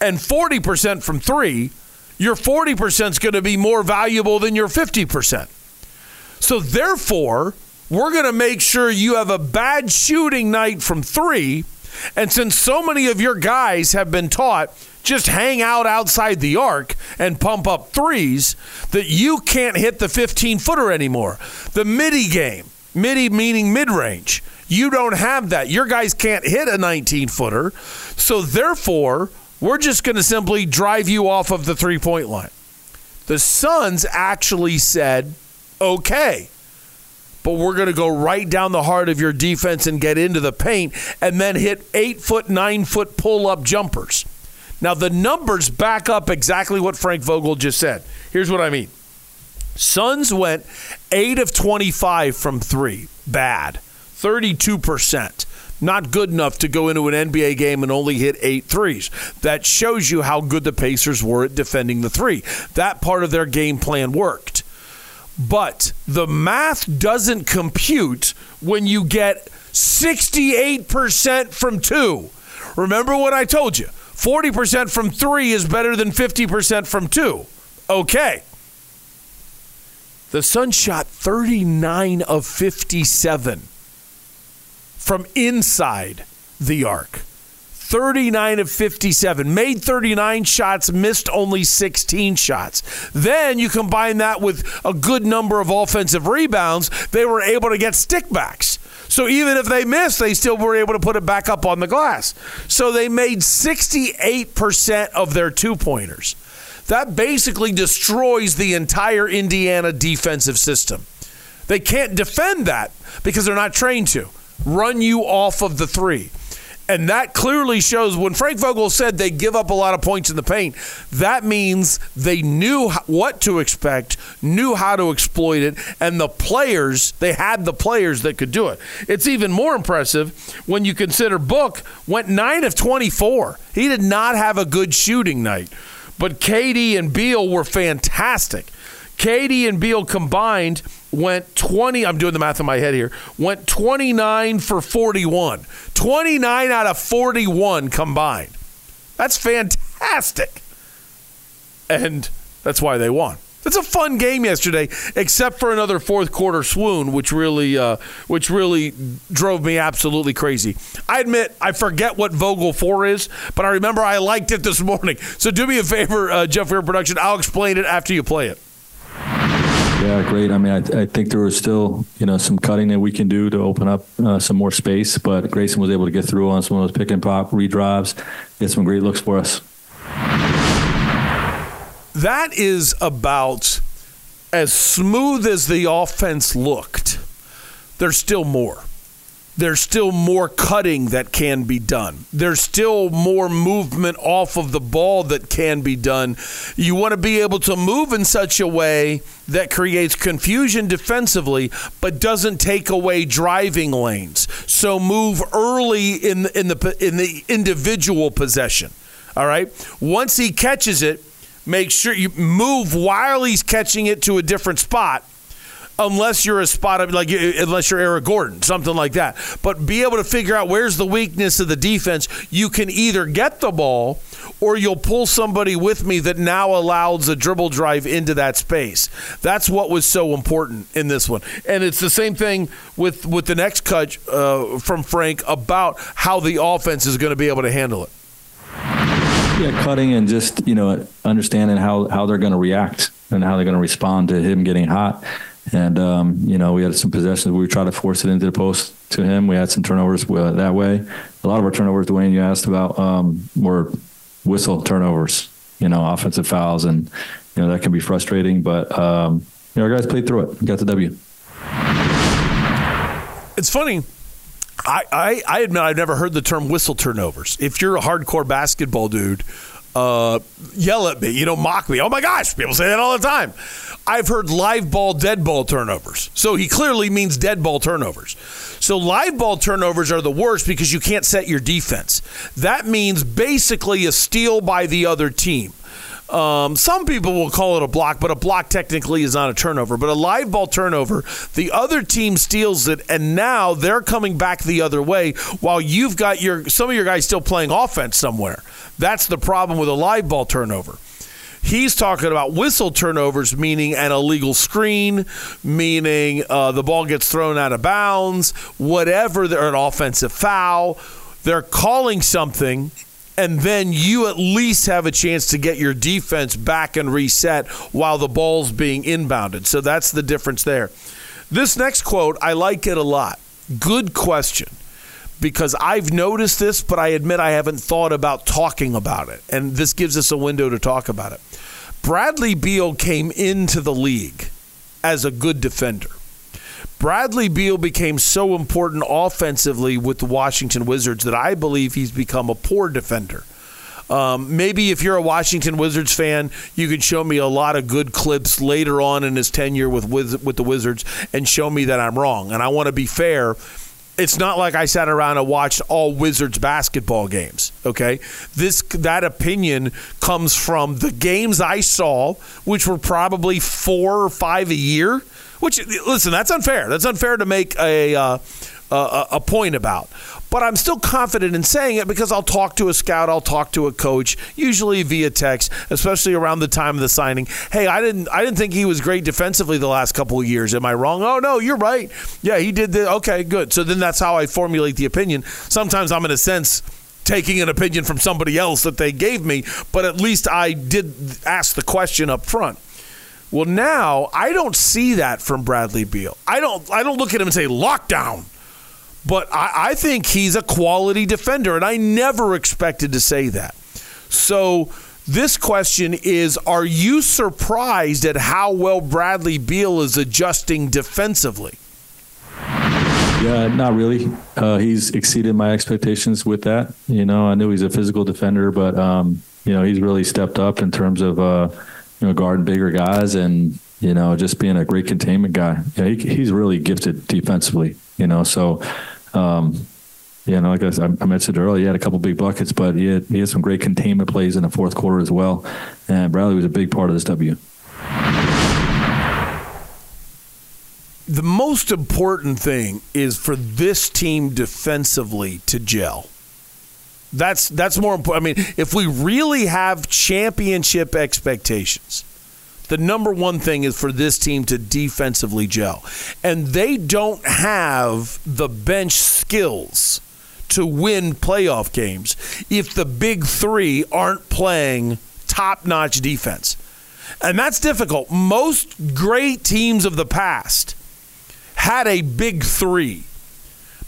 and 40% from three, your 40% is going to be more valuable than your 50%. So therefore, we're going to make sure you have a bad shooting night from three and since so many of your guys have been taught just hang out outside the arc and pump up threes, that you can't hit the 15 footer anymore. The midi game, midi meaning mid range, you don't have that. Your guys can't hit a 19 footer. So therefore, we're just going to simply drive you off of the three point line. The Suns actually said, okay but we're going to go right down the heart of your defense and get into the paint and then hit eight foot, nine foot pull up jumpers. Now, the numbers back up exactly what Frank Vogel just said. Here's what I mean Suns went 8 of 25 from three. Bad. 32%. Not good enough to go into an NBA game and only hit eight threes. That shows you how good the Pacers were at defending the three. That part of their game plan worked. But the math doesn't compute when you get 68% from two. Remember what I told you 40% from three is better than 50% from two. Okay. The Sun shot 39 of 57 from inside the arc. 39 of 57, made 39 shots, missed only 16 shots. Then you combine that with a good number of offensive rebounds, they were able to get stickbacks. So even if they missed, they still were able to put it back up on the glass. So they made 68% of their two pointers. That basically destroys the entire Indiana defensive system. They can't defend that because they're not trained to. Run you off of the three. And that clearly shows when Frank Vogel said they give up a lot of points in the paint, that means they knew what to expect, knew how to exploit it, and the players, they had the players that could do it. It's even more impressive when you consider Book went 9 of 24. He did not have a good shooting night. But KD and Beal were fantastic. KD and Beal combined went 20 I'm doing the math in my head here. Went 29 for 41. 29 out of 41 combined. That's fantastic. And that's why they won. It's a fun game yesterday, except for another fourth quarter swoon, which really, uh, which really drove me absolutely crazy. I admit I forget what Vogel four is, but I remember I liked it this morning. So do me a favor, uh, Jeff Weir Production. I'll explain it after you play it. Yeah, great. I mean, I, I think there was still, you know, some cutting that we can do to open up uh, some more space, but Grayson was able to get through on some of those pick and pop redrives, get some great looks for us. That is about as smooth as the offense looked. There's still more. There's still more cutting that can be done. There's still more movement off of the ball that can be done. You want to be able to move in such a way that creates confusion defensively, but doesn't take away driving lanes. So move early in the, in the in the individual possession. All right. Once he catches it, make sure you move while he's catching it to a different spot unless you're a spot of like unless you're Eric Gordon, something like that. But be able to figure out where's the weakness of the defense. You can either get the ball or you'll pull somebody with me that now allows a dribble drive into that space. That's what was so important in this one. And it's the same thing with with the next cut uh, from Frank about how the offense is going to be able to handle it. Yeah, cutting and just you know understanding how how they're going to react and how they're going to respond to him getting hot. And um, you know, we had some possessions. We tried to force it into the post to him. We had some turnovers that way. A lot of our turnovers, Dwayne, you asked about, um, were whistle turnovers. You know, offensive fouls, and you know that can be frustrating. But um, you know, our guys played through it. Got the W. It's funny. I, I, I admit I've never heard the term whistle turnovers. If you're a hardcore basketball dude, uh, yell at me, you know, mock me. Oh my gosh, people say that all the time. I've heard live ball, dead ball turnovers. So he clearly means dead ball turnovers. So live ball turnovers are the worst because you can't set your defense. That means basically a steal by the other team. Um, some people will call it a block, but a block technically is not a turnover. But a live ball turnover, the other team steals it, and now they're coming back the other way while you've got your some of your guys still playing offense somewhere. That's the problem with a live ball turnover. He's talking about whistle turnovers, meaning an illegal screen, meaning uh, the ball gets thrown out of bounds, whatever, or an offensive foul. They're calling something, and then you at least have a chance to get your defense back and reset while the ball's being inbounded. So that's the difference there. This next quote, I like it a lot. Good question because I've noticed this, but I admit I haven't thought about talking about it. And this gives us a window to talk about it. Bradley Beal came into the league as a good defender. Bradley Beal became so important offensively with the Washington Wizards that I believe he's become a poor defender. Um, maybe if you're a Washington Wizards fan, you can show me a lot of good clips later on in his tenure with with the Wizards and show me that I'm wrong. And I want to be fair it's not like I sat around and watched all Wizards basketball games. Okay, this that opinion comes from the games I saw, which were probably four or five a year. Which listen, that's unfair. That's unfair to make a. Uh, uh, a point about. But I'm still confident in saying it because I'll talk to a scout, I'll talk to a coach, usually via text, especially around the time of the signing. Hey, I didn't I didn't think he was great defensively the last couple of years. Am I wrong? Oh no, you're right. Yeah, he did the okay, good. So then that's how I formulate the opinion. Sometimes I'm in a sense taking an opinion from somebody else that they gave me, but at least I did ask the question up front. Well, now I don't see that from Bradley Beal. I don't I don't look at him and say lockdown. But I, I think he's a quality defender, and I never expected to say that. So this question is Are you surprised at how well Bradley Beal is adjusting defensively? Yeah, not really. Uh, he's exceeded my expectations with that. You know, I knew he's a physical defender, but um, you know, he's really stepped up in terms of uh, you know guarding bigger guys and you know just being a great containment guy. Yeah, he, he's really gifted defensively. You know, so. Um, you know, like I, I mentioned earlier, he had a couple big buckets, but he had, he had some great containment plays in the fourth quarter as well. And Bradley was a big part of this W. the most important thing is for this team defensively to gel. That's that's more important. I mean, if we really have championship expectations, the number one thing is for this team to defensively gel. And they don't have the bench skills to win playoff games if the big 3 aren't playing top-notch defense. And that's difficult. Most great teams of the past had a big three,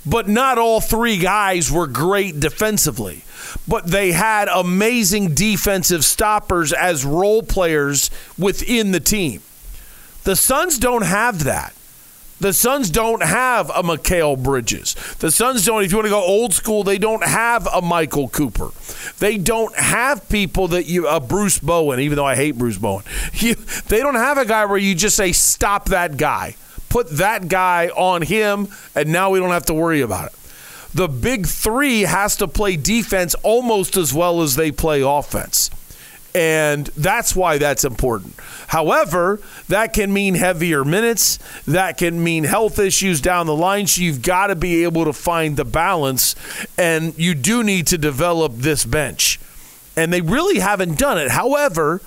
but not all three guys were great defensively. But they had amazing defensive stoppers as role players within the team. The Suns don't have that. The Suns don't have a Mikal Bridges. The Suns don't, if you want to go old school, they don't have a Michael Cooper. They don't have people that you, a Bruce Bowen, even though I hate Bruce Bowen. [LAUGHS] You, they don't have a guy where you just say, stop that guy put that guy on him, and now we don't have to worry about it. The big three has to play defense almost as well as they play offense. And that's why that's important. However, that can mean heavier minutes. That can mean health issues down the line. So you've got to be able to find the balance. And you do need to develop this bench. And they really haven't done it. However,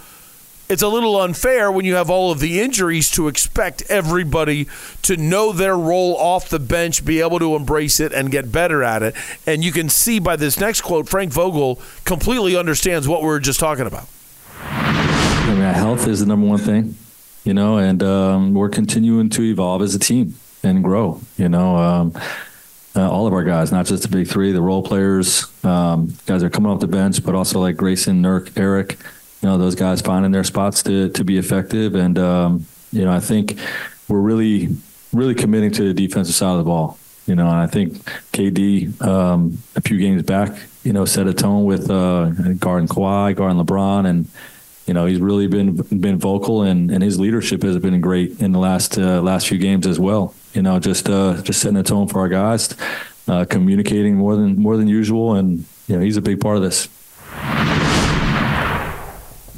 it's a little unfair when you have all of the injuries to expect everybody to know their role off the bench, be able to embrace it, and get better at it. And you can see by this next quote, Frank Vogel completely understands what we were just talking about. I mean, health is the number one thing, you know, and um, we're continuing to evolve as a team and grow, you know. Um, uh, all of our guys, not just the big three, the role players, um, guys are coming off the bench, but also like Grayson, Nurk, Eric you know those guys finding their spots to to be effective, and um, you know I think we're really really committing to the defensive side of the ball. You know, and I think KD um, a few games back, you know, set a tone with uh, guarding Kawhi, guarding LeBron, and you know he's really been been vocal, and, and his leadership has been great in the last uh, last few games as well. You know, just uh, just setting a tone for our guys, uh, communicating more than more than usual, and you know he's a big part of this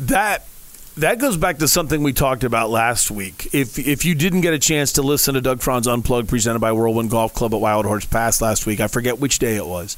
that that goes back to something we talked about last week. If if you didn't get a chance to listen to Doug Franz Unplugged presented by Whirlwind Golf Club at Wild Horse Pass last week, I forget which day it was.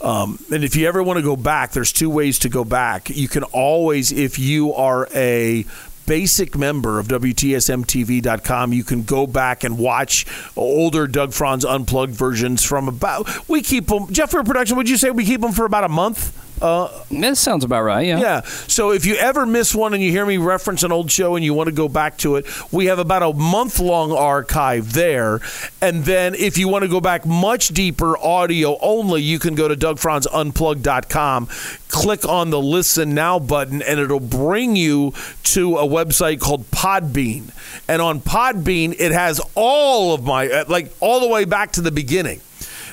Um, and if you ever want to go back, there's two ways to go back. You can always, if you are a basic member of WTSMTV.com, you can go back and watch older Doug Franz Unplugged versions from about. We keep them. Jeff, for production, would you say we keep them for about a month? Uh, that sounds about right. Yeah. Yeah. So if you ever miss one and you hear me reference an old show and you want to go back to it, we have about a month long archive there. And then if you want to go back much deeper, audio only, you can go to DougFranzUnplugged.com, click on the Listen Now button, and it'll bring you to a website called Podbean. And on Podbean, it has all of my, uh, like all the way back to the beginning.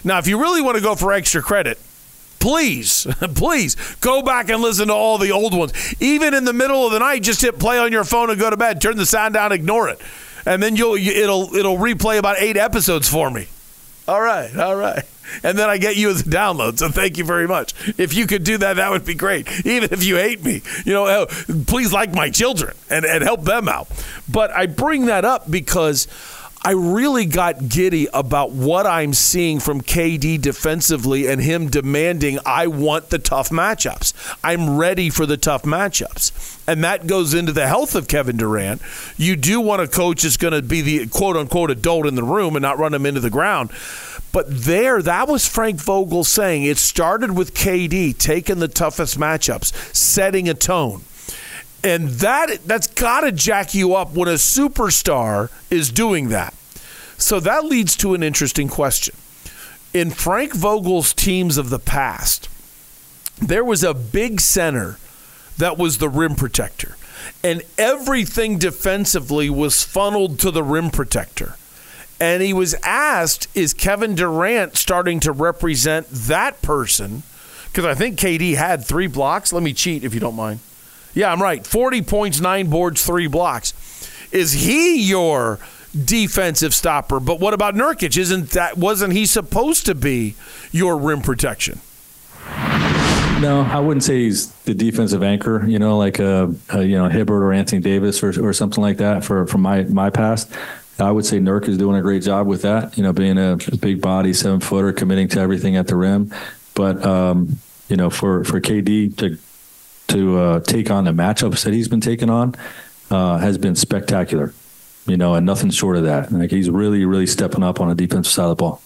Now, if you really want to go for extra credit, please, [LAUGHS] please go back and listen to all the old ones. Even in the middle of the night, just hit play on your phone and go to bed. Turn the sound down, ignore it, and then you'll it'll it'll replay about eight episodes for me. All right, all right. And then I get you as a download. So thank you very much. If you could do that, that would be great. Even if you hate me, you know, oh, please like my children and, and help them out. But I bring that up because I really got giddy about what I'm seeing from KD defensively and him demanding, I want the tough matchups. I'm ready for the tough matchups. And that goes into the health of Kevin Durant. You do want a coach that's going to be the quote unquote adult in the room and not run him into the ground. But there, that was Frank Vogel saying it started with KD taking the toughest matchups, setting a tone. And that that's got to jack you up when a superstar is doing that. So that leads to an interesting question. In Frank Vogel's teams of the past, there was a big center that was the rim protector, and everything defensively was funneled to the rim protector. And he was asked, is Kevin Durant starting to represent that person? Because I think KD had three blocks. Let me cheat if you don't mind. Yeah, I'm right. 40 points, nine boards, three blocks. Is he your defensive stopper? But what about Nurkic? Isn't that wasn't he supposed to be your rim protection? No, I wouldn't say he's the defensive anchor. You know, like a, a you know Hibbert or Anthony Davis or, or something like that. For from my my past, I would say Nurk is doing a great job with that. You know, being a, a big body, seven footer, committing to everything at the rim. But um, you know, for for KD to to uh, take on the matchups that he's been taking on uh, has been spectacular. You know, and nothing short of that. Like he's really, really stepping up on the defensive side of the ball.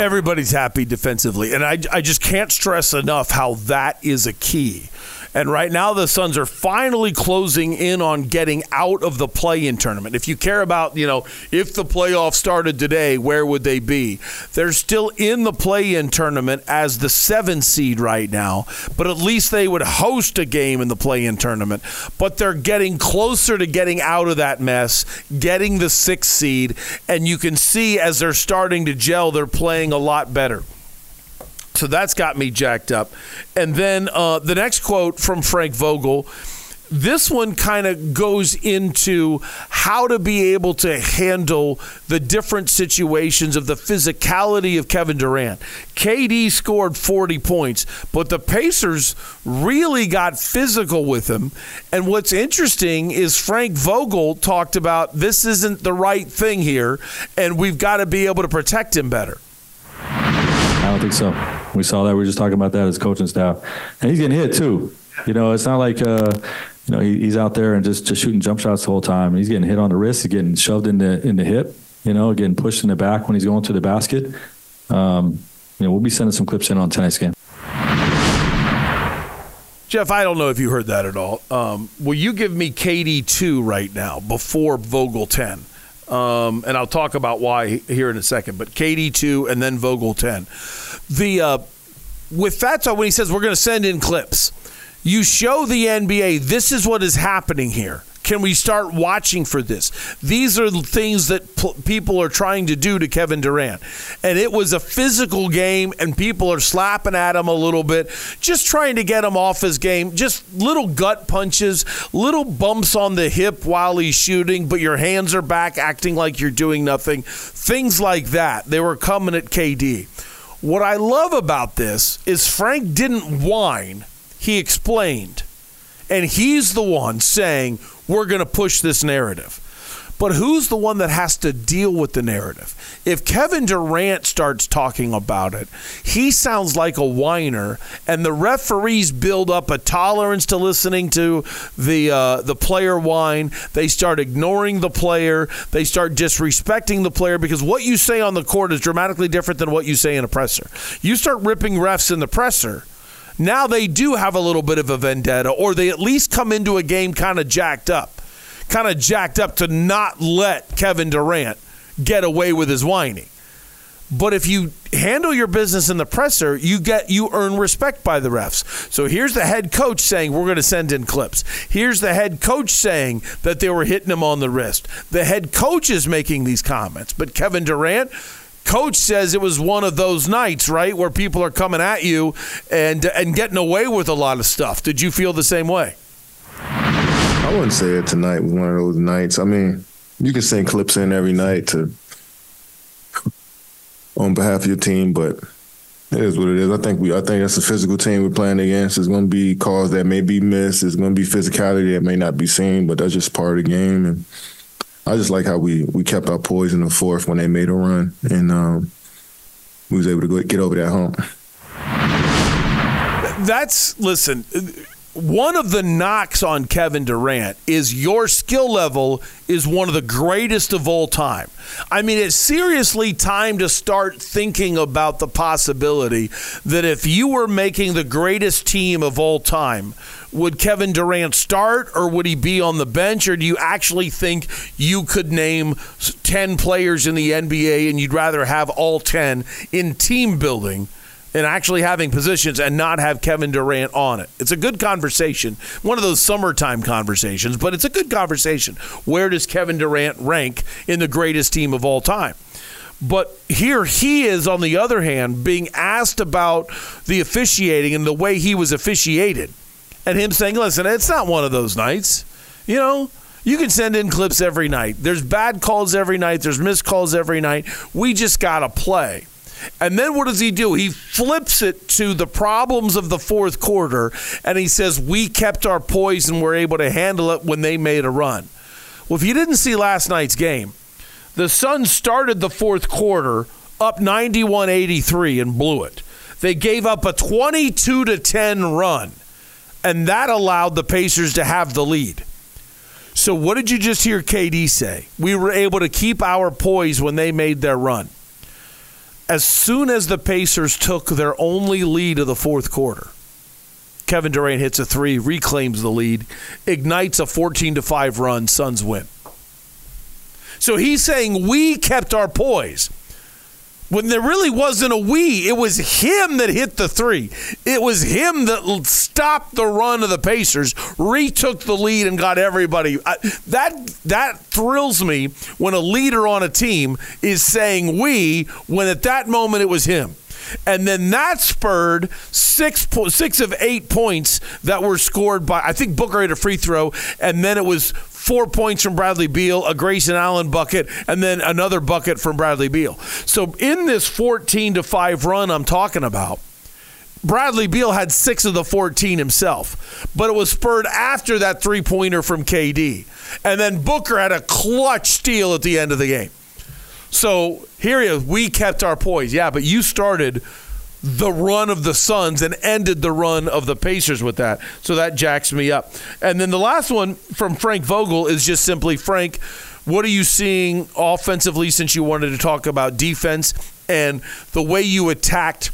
Everybody's happy defensively, and I, I just can't stress enough how that is a key. And right now, the Suns are finally closing in on getting out of the play-in tournament. If you care about, you know, if the playoffs started today, where would they be? They're still in the play-in tournament as the seven seed right now, but at least they would host a game in the play-in tournament. But they're getting closer to getting out of that mess, getting the sixth seed, and you can see as they're starting to gel, they're playing a lot better. So that's got me jacked up. And then uh, the next quote from Frank Vogel. This one kind of goes into how to be able to handle the different situations of the physicality of Kevin Durant. KD scored 40 points, but the Pacers really got physical with him. And what's interesting is Frank Vogel talked about this isn't the right thing here, and we've got to be able to protect him better. I don't think so. We saw that. We were just talking about that as coaching staff, and he's getting hit too. You know, it's not like uh, you know he, he's out there and just just shooting jump shots the whole time. He's getting hit on the wrist. He's getting shoved in the in the hip. You know, getting pushed in the back when he's going to the basket. Um, you know, we'll be sending some clips in on tonight's game. Jeff, I don't know if you heard that at all. Um, will you give me KD two right now before Vogel ten? Um, and I'll talk about why here in a second. But KD two and then Vogel ten. The uh, with that, so when he says we're going to send in clips, you show the NBA this is what is happening here. Can we start watching for this? These are things that p- people are trying to do to Kevin Durant. And it was a physical game, and people are slapping at him a little bit, just trying to get him off his game. Just little gut punches, little bumps on the hip while he's shooting, but your hands are back, acting like you're doing nothing. Things like that. They were coming at KD. What I love about this is Frank didn't whine, he explained. And he's the one saying, we're going to push this narrative. But who's the one that has to deal with the narrative? If Kevin Durant starts talking about it, he sounds like a whiner, and the referees build up a tolerance to listening to the uh, the player whine. They start ignoring the player. They start disrespecting the player because what you say on the court is dramatically different than what you say in a presser. You start ripping refs in the presser now they do have a little bit of a vendetta, or they at least come into a game kind of jacked up, kind of jacked up to not let Kevin Durant get away with his whining. But if you handle your business in the presser, you get you earn respect by the refs. So here's the head coach saying we're going to send in clips. Here's the head coach saying that they were hitting him on the wrist. The head coach is making these comments, but Kevin Durant coach says it was one of those nights, right, where people are coming at you and and getting away with a lot of stuff. Did you feel the same way? I wouldn't say it tonight was one of those nights. I mean, you can send clips in every night to on behalf of your team, but it is what it is. I think we I think that's a physical team we're playing against. There's gonna be calls that may be missed. There's gonna be physicality that may not be seen, but that's just part of the game and I just like how we we kept our poise in the fourth when they made a run, and um, we was able to go, get over that hump. That's listen. One of the knocks on Kevin Durant is your skill level is one of the greatest of all time. I mean, it's seriously time to start thinking about the possibility that if you were making the greatest team of all time, would Kevin Durant start or would he be on the bench? Or do you actually think you could name 10 players in the NBA and you'd rather have all 10 in team building and actually having positions and not have Kevin Durant on it. It's a good conversation, one of those summertime conversations, but it's a good conversation. Where does Kevin Durant rank in the greatest team of all time? But here he is, on the other hand, being asked about the officiating and the way he was officiated. And him saying, listen, it's not one of those nights. You know, you can send in clips every night. There's bad calls every night, there's missed calls every night. We just got to play. And then what does he do? He flips it to the problems of the fourth quarter and he says, We kept our poise and were able to handle it when they made a run. Well, if you didn't see last night's game, the Suns started the fourth quarter up 91 83 and blew it. They gave up a 22 to 10 run, and that allowed the Pacers to have the lead. So, what did you just hear KD say? We were able to keep our poise when they made their run. As soon as the Pacers took their only lead of the fourth quarter, Kevin Durant hits a three, reclaims the lead, ignites a 14 to 5 run, Suns win. So he's saying we kept our poise. When there really wasn't a we, it was him that hit the three. It was him that stopped the run of the Pacers, retook the lead, and got everybody. I, that that thrills me when a leader on a team is saying we when at that moment it was him. And then that spurred six po- six of eight points that were scored by I think Booker hit a free throw, and then it was four points from Bradley Beal, a Grayson Allen bucket, and then another bucket from Bradley Beal. So in this 14 to 5 run I'm talking about, Bradley Beal had six of the 14 himself, but it was spurred after that three pointer from KD. And then Booker had a clutch steal at the end of the game. So here he is. We kept our poise. Yeah, but you started the run of the Suns and ended the run of the Pacers with that. So that jacks me up. And then the last one from Frank Vogel is just simply Frank, what are you seeing offensively since you wanted to talk about defense and the way you attacked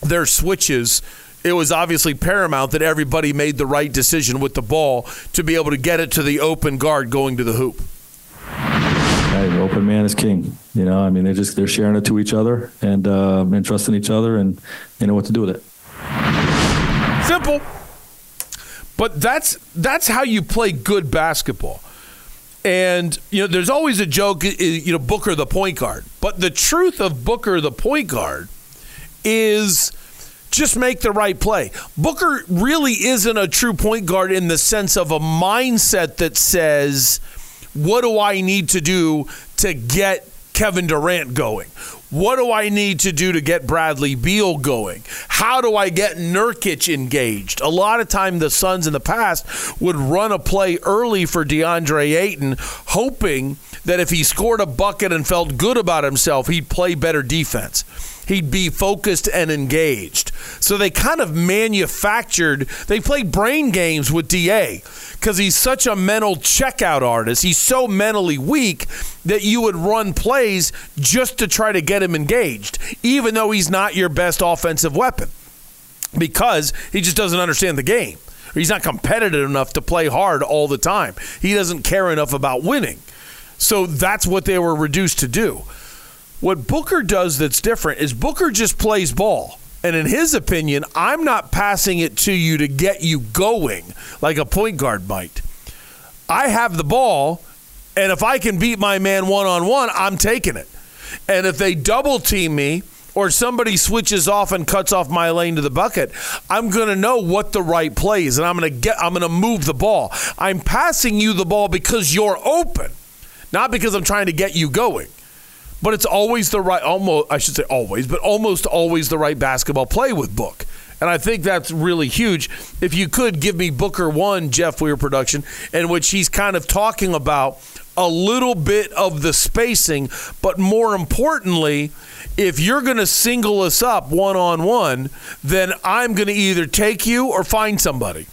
their switches? It was obviously paramount that everybody made the right decision with the ball to be able to get it to the open guard going to the hoop. Open man is king. You know, I mean, they're just they're sharing it to each other and uh, and trusting each other, and they know what to do with it. Simple, but that's that's how you play good basketball. And you know, there's always a joke, you know, Booker the point guard. But the truth of Booker the point guard is just make the right play. Booker really isn't a true point guard in the sense of a mindset that says what do I need to do to get Kevin Durant going? What do I need to do to get Bradley Beal going? How do I get Nurkic engaged? A lot of time the Suns in the past would run a play early for DeAndre Ayton, hoping that if he scored a bucket and felt good about himself, he'd play better defense he'd be focused and engaged. So they kind of manufactured, they played brain games with DA because he's such a mental checkout artist. He's so mentally weak that you would run plays just to try to get him engaged, even though he's not your best offensive weapon because he just doesn't understand the game. He's not competitive enough to play hard all the time. He doesn't care enough about winning. So that's what they were reduced to do. What Booker does that's different is Booker just plays ball. And in his opinion, I'm not passing it to you to get you going like a point guard might. I have the ball, and if I can beat my man one on one, I'm taking it. And if they double team me, or somebody switches off and cuts off my lane to the bucket, I'm going to know what the right play is and I'm going to get I'm going to move the ball. I'm passing you the ball because you're open, not because I'm trying to get you going but it's always the right almost I should say always, but almost always the right basketball play with Book. And I think that's really huge. If you could give me Booker one, Jeff Weir production, in which he's kind of talking about a little bit of the spacing, but more importantly, if you're going to single us up one on one, then I'm going to either take you or find somebody.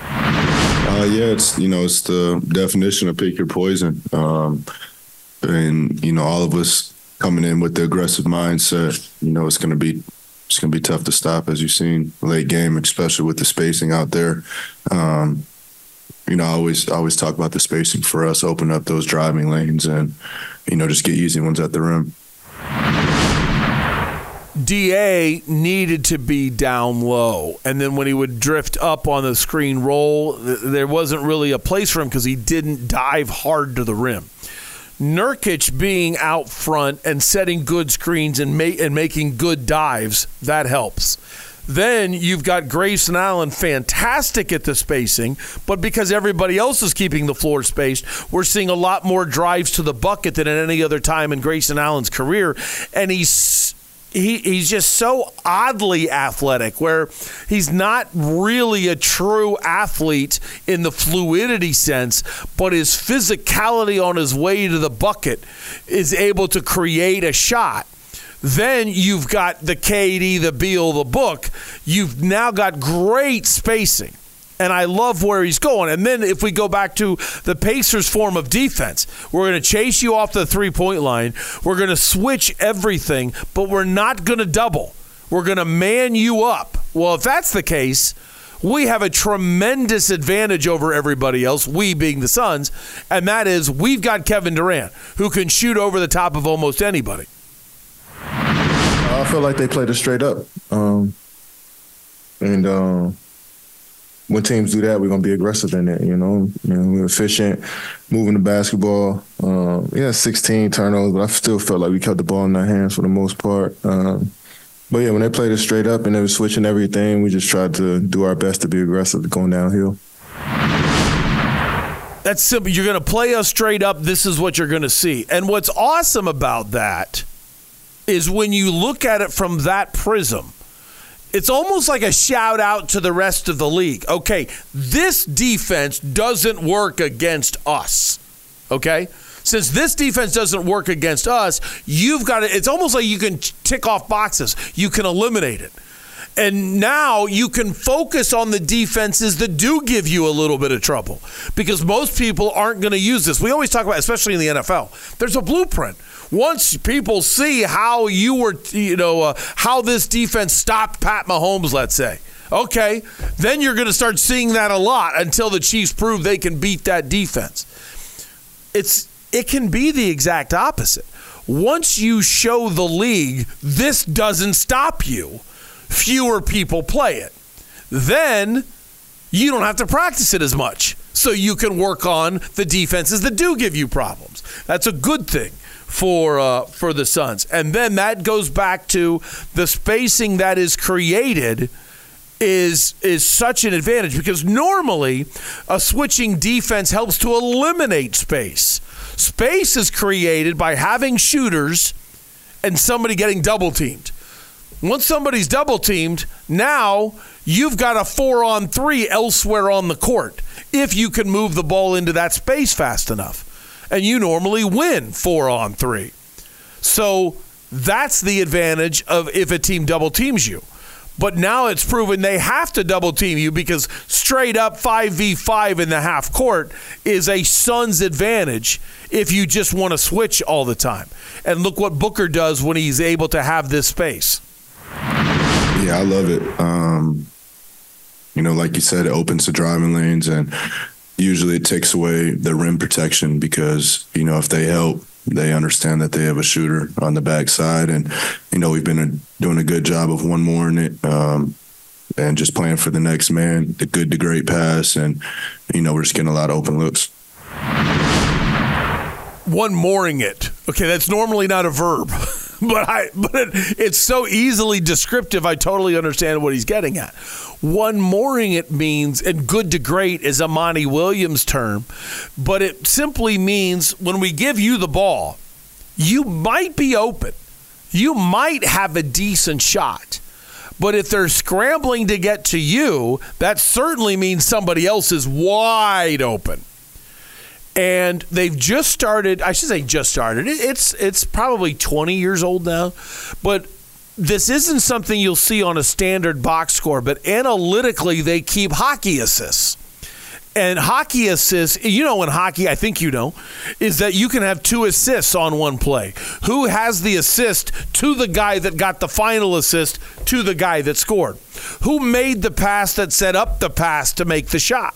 Uh, yeah, it's you know it's the definition of pick your poison. Um, and you know all of us coming in with the aggressive mindset, you know it's going to be it's going to be tough to stop as you've seen late game, especially with the spacing out there. Um, you know, I always I always talk about the spacing for us, open up those driving lanes, and you know just get easy ones at the rim. Da needed to be down low, and then when he would drift up on the screen roll, th- there wasn't really a place for him because he didn't dive hard to the rim. Nurkic being out front and setting good screens and, ma- and making good dives, that helps. Then you've got Grayson Allen, fantastic at the spacing, but because everybody else is keeping the floor spaced, we're seeing a lot more drives to the bucket than at any other time in Grayson Allen's career. And he's he, he's just so oddly athletic where he's not really a true athlete in the fluidity sense but his physicality on his way to the bucket is able to create a shot then you've got the KD, the Beal, the book. You've now got great spacing. And I love where he's going. And then if we go back to the Pacers' form of defense, we're going to chase you off the three point line. We're going to switch everything, but we're not going to double. We're going to man you up. Well, if that's the case, we have a tremendous advantage over everybody else, we being the Suns, and that is we've got Kevin Durant, who can shoot over the top of almost anybody. I feel like they played it straight up. Um, and um, when teams do that, we're gonna be aggressive in it. You know, you know, we're efficient, moving the basketball. Um, yeah, 16 turnovers, but I still felt like we kept the ball in our hands for the most part. Um, but yeah, when they played it straight up and they were switching everything, we just tried to do our best to be aggressive going downhill. That's simple. You're going to play us straight up. This is what you're going to see. And what's awesome about that is when you look at it from that prism, it's almost like a shout out to the rest of the league. Okay, this defense doesn't work against us. Okay? Since this defense doesn't work against us, you've got to, it's almost like you can tick off boxes. You can eliminate it. And now you can focus on the defenses that do give you a little bit of trouble because most people aren't going to use this. We always talk about, especially in the NFL, there's a blueprint. Once people see how you were, you know, uh, how this defense stopped Pat Mahomes, let's say, okay, then you're going to start seeing that a lot until the Chiefs prove they can beat that defense. It's it can be the exact opposite. Once you show the league this doesn't stop you, fewer people play it. Then you don't have to practice it as much. So you can work on the defenses that do give you problems. That's a good thing for uh, for the Suns. And then that goes back to the spacing that is created is is such an advantage because normally a switching defense helps to eliminate space. Space is created by having shooters and somebody getting double teamed. Once somebody's double teamed, now you've got a four on three elsewhere on the court if you can move the ball into that space fast enough. And you normally win four on three. So that's the advantage of if a team double teams you. But now it's proven they have to double team you because straight up 5v5 in the half court is a Suns advantage if you just want to switch all the time. And look what Booker does when he's able to have this space. Yeah, I love it. Um, you know, like you said, it opens the driving lanes and usually it takes away the rim protection because, you know, if they help, they understand that they have a shooter on the backside. And, you know, we've been doing a good job of one more in it um, and just playing for the next man, the good to great pass. And, you know, we're just getting a lot of open looks. One mooring it. Okay, that's normally not a verb. [LAUGHS] [LAUGHS] but I but it, it's so easily descriptive. I totally understand what he's getting at. One mooring it means, and good to great is a Monty Williams term, but it simply means when we give you the ball, you might be open, you might have a decent shot. But if they're scrambling to get to you, that certainly means somebody else is wide open and they've just started. I should say just started. It's it's probably 20 years old now, but this isn't something you'll see on a standard box score. But analytically, they keep hockey assists. And hockey assists, you know, in hockey, I think you know, is that you can have two assists on one play. Who has the assist to the guy that got the final assist to the guy that scored? Who made the pass that set up the pass to make the shot?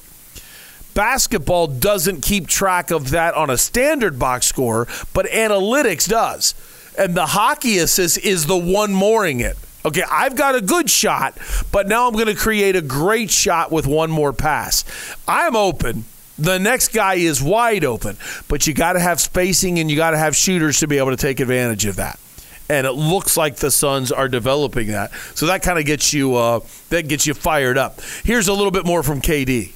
Basketball doesn't keep track of that on a standard box score, but analytics does. And the hockey assist is the one mooring it. Okay, I've got a good shot, but now I'm going to create a great shot with one more pass. I'm open. The next guy is wide open, but you got to have spacing and you got to have shooters to be able to take advantage of that. And it looks like the Suns are developing that, so that kind of gets you uh, that gets you fired up. Here's a little bit more from KD.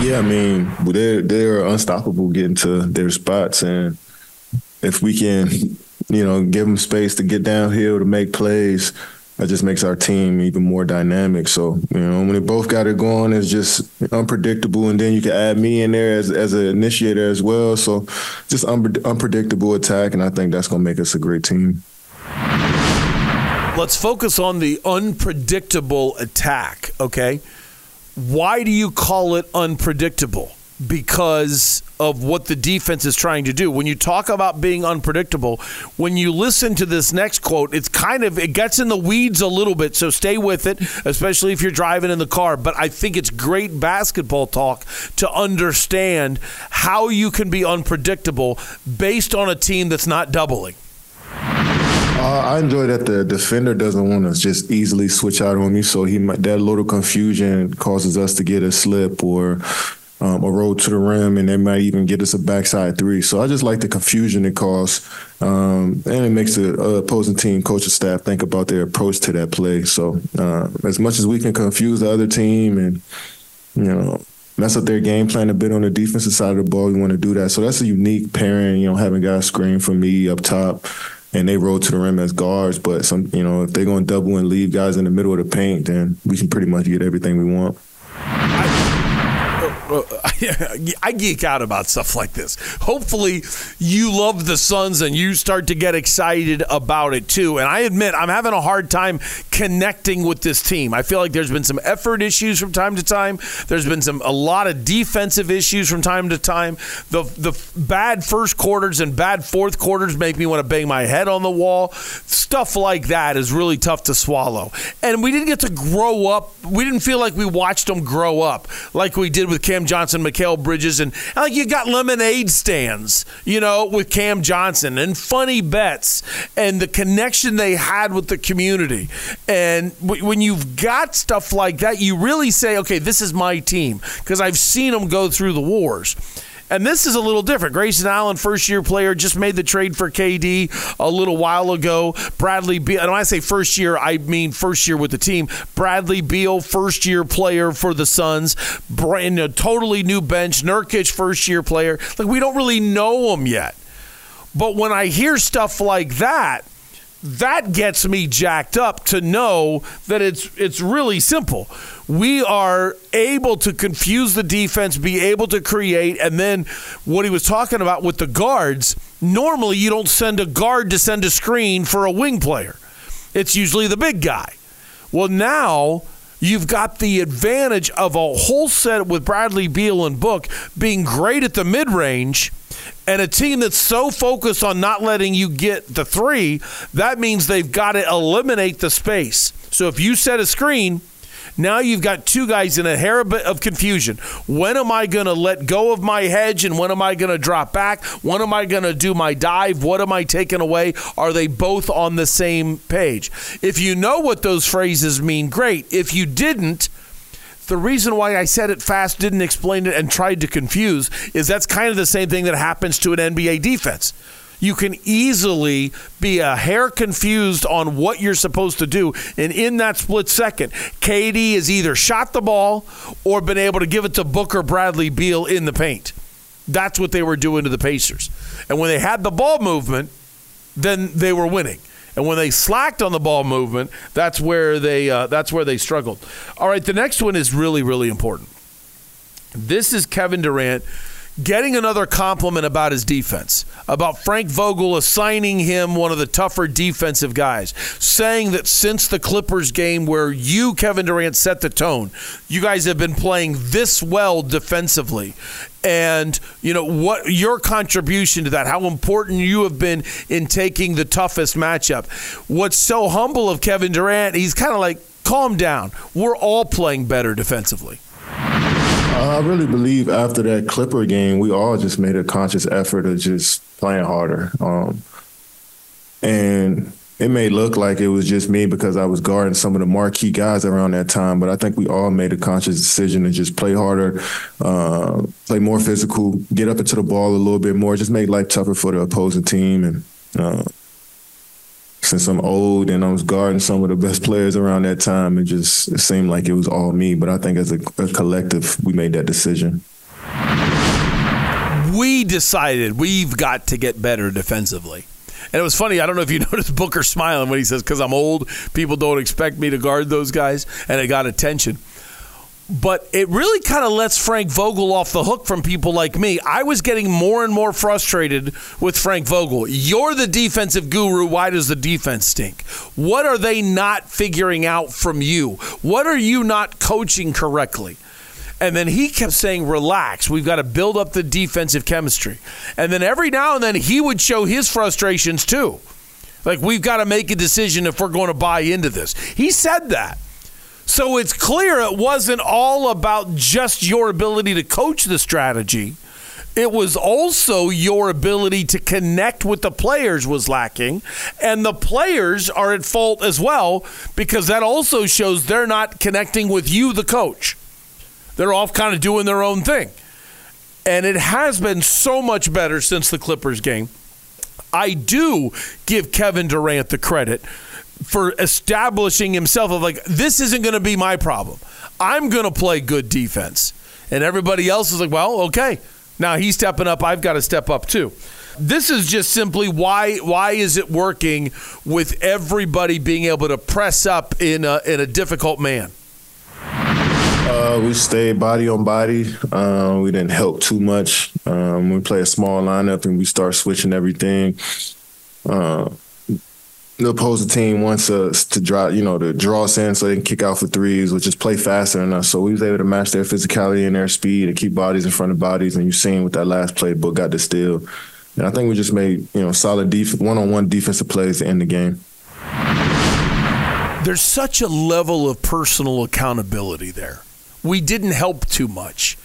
Yeah, I mean they're they're unstoppable getting to their spots, and if we can you know, give them space to get downhill to make plays. That just makes our team even more dynamic. So, you know, when they both got it going, it's just unpredictable. And then you can add me in there as, as an initiator as well. So, just un- unpredictable attack. And I think that's going to make us a great team. Let's focus on the unpredictable attack, okay? Why do you call it unpredictable? because of what the defense is trying to do. When you talk about being unpredictable, when you listen to this next quote, it's kind of it gets in the weeds a little bit, so stay with it, especially if you're driving in the car, but I think it's great basketball talk to understand how you can be unpredictable based on a team that's not doubling. Uh, I enjoy that the defender doesn't want to just easily switch out on me, so he might, that little confusion causes us to get a slip or um, a road to the rim, and they might even get us a backside three. So I just like the confusion it causes, um, and it makes the uh, opposing team coaching staff think about their approach to that play. So uh, as much as we can confuse the other team and you know mess up their game plan a bit on the defensive side of the ball, we want to do that. So that's a unique pairing. You know, having guys screen for me up top and they roll to the rim as guards. But some, you know, if they're going to double and leave guys in the middle of the paint, then we can pretty much get everything we want. [LAUGHS] geek out about stuff like this. Hopefully, you love the Suns and you start to get excited about it too. And I admit, I'm having a hard time connecting with this team. I feel like there's been some effort issues from time to time. There's been some a lot of defensive issues from time to time. The the bad first quarters and bad fourth quarters make me want to bang my head on the wall. Stuff like that is really tough to swallow. And we didn't get to grow up. We didn't feel like we watched them grow up like we did with Cam Johnson, Mikal Bridges, and like you got lemonade stands, you know, with Cam Johnson and funny bets and the connection they had with the community. And when you've got stuff like that, you really say, okay, this is my team because I've seen them go through the wars. And this is a little different. Grayson Allen, first year player, just made the trade for KD a little while ago. Bradley Beal, and when I say first year, I mean first year with the team. Bradley Beal, first year player for the Suns. Brand a totally new bench. Nurkic, first year player. Like we don't really know them yet. But when I hear stuff like that, that gets me jacked up to know that it's it's really simple. We are able to confuse the defense, be able to create, and then what he was talking about with the guards. Normally, you don't send a guard to send a screen for a wing player. It's usually the big guy. Well, now you've got the advantage of a whole set with Bradley Beal and Book being great at the mid range and a team that's so focused on not letting you get the three, that means they've got to eliminate the space. So if you set a screen, now you've got two guys in a hair of confusion. When am I going to let go of my hedge and when am I going to drop back? When am I going to do my dive? What am I taking away? Are they both on the same page? If you know what those phrases mean, great. If you didn't, the reason why I said it fast, didn't explain it, and tried to confuse is that's kind of the same thing that happens to an NBA defense. You can easily be a hair confused on what you're supposed to do. And in that split second, KD has either shot the ball or been able to give it to Booker Bradley Beal in the paint. That's what they were doing to the Pacers. And when they had the ball movement, then they were winning. And when they slacked on the ball movement, that's where they uh, that's where they struggled. All right, the next one is really really important. This is Kevin Durant getting another compliment about his defense, about Frank Vogel assigning him one of the tougher defensive guys, saying that since the Clippers game where you, Kevin Durant, set the tone, you guys have been playing this well defensively. And, you know, what your contribution to that, how important you have been in taking the toughest matchup. What's so humble of Kevin Durant, he's kind of like, calm down. We're all playing better defensively. I really believe after that Clipper game, we all just made a conscious effort of just playing harder. Um, and it may look like it was just me because I was guarding some of the marquee guys around that time, but I think we all made a conscious decision to just play harder, uh, play more physical, get up into the ball a little bit more, just make life tougher for the opposing team. And uh, since I'm old and I was guarding some of the best players around that time, it just it seemed like it was all me. But I think as a, a collective, we made that decision. We decided we've got to get better defensively. And it was funny. I don't know if you [LAUGHS] noticed Booker smiling when he says, "Because I'm old, people don't expect me to guard those guys," and it got attention. But it really kind of lets Frank Vogel off the hook from people like me. I was getting more and more frustrated with Frank Vogel. You're the defensive guru. Why does the defense stink? What are they not figuring out from you? What are you not coaching correctly? And then he kept saying, relax. We've got to build up the defensive chemistry. And then every now and then he would show his frustrations too. Like, we've got to make a decision if we're going to buy into this. He said that. So it's clear it wasn't all about just your ability to coach the strategy. It was also your ability to connect with the players was lacking, and the players are at fault as well because that also shows they're not connecting with you, the coach. They're off kind of doing their own thing. And it has been so much better since the Clippers game. I do give Kevin Durant the credit for establishing himself of like this isn't going to be my problem. I'm going to play good defense. And everybody else is like, "Well, okay. Now he's stepping up, I've got to step up too." This is just simply why why is it working with everybody being able to press up in a, in a difficult man? Uh, we stayed body on body. Uh, we didn't help too much. Um, we play a small lineup and we start switching everything. Uh, the opposing team wants us to draw, you know, to draw us in so they can kick out for threes, which is play faster than us. So we was able to match their physicality and their speed and keep bodies in front of bodies. And you've seen with that last play, Book got the steal. And I think we just made, you know, solid def- one-on-one defensive plays to end the game. There's such a level of personal accountability there. We didn't help too much.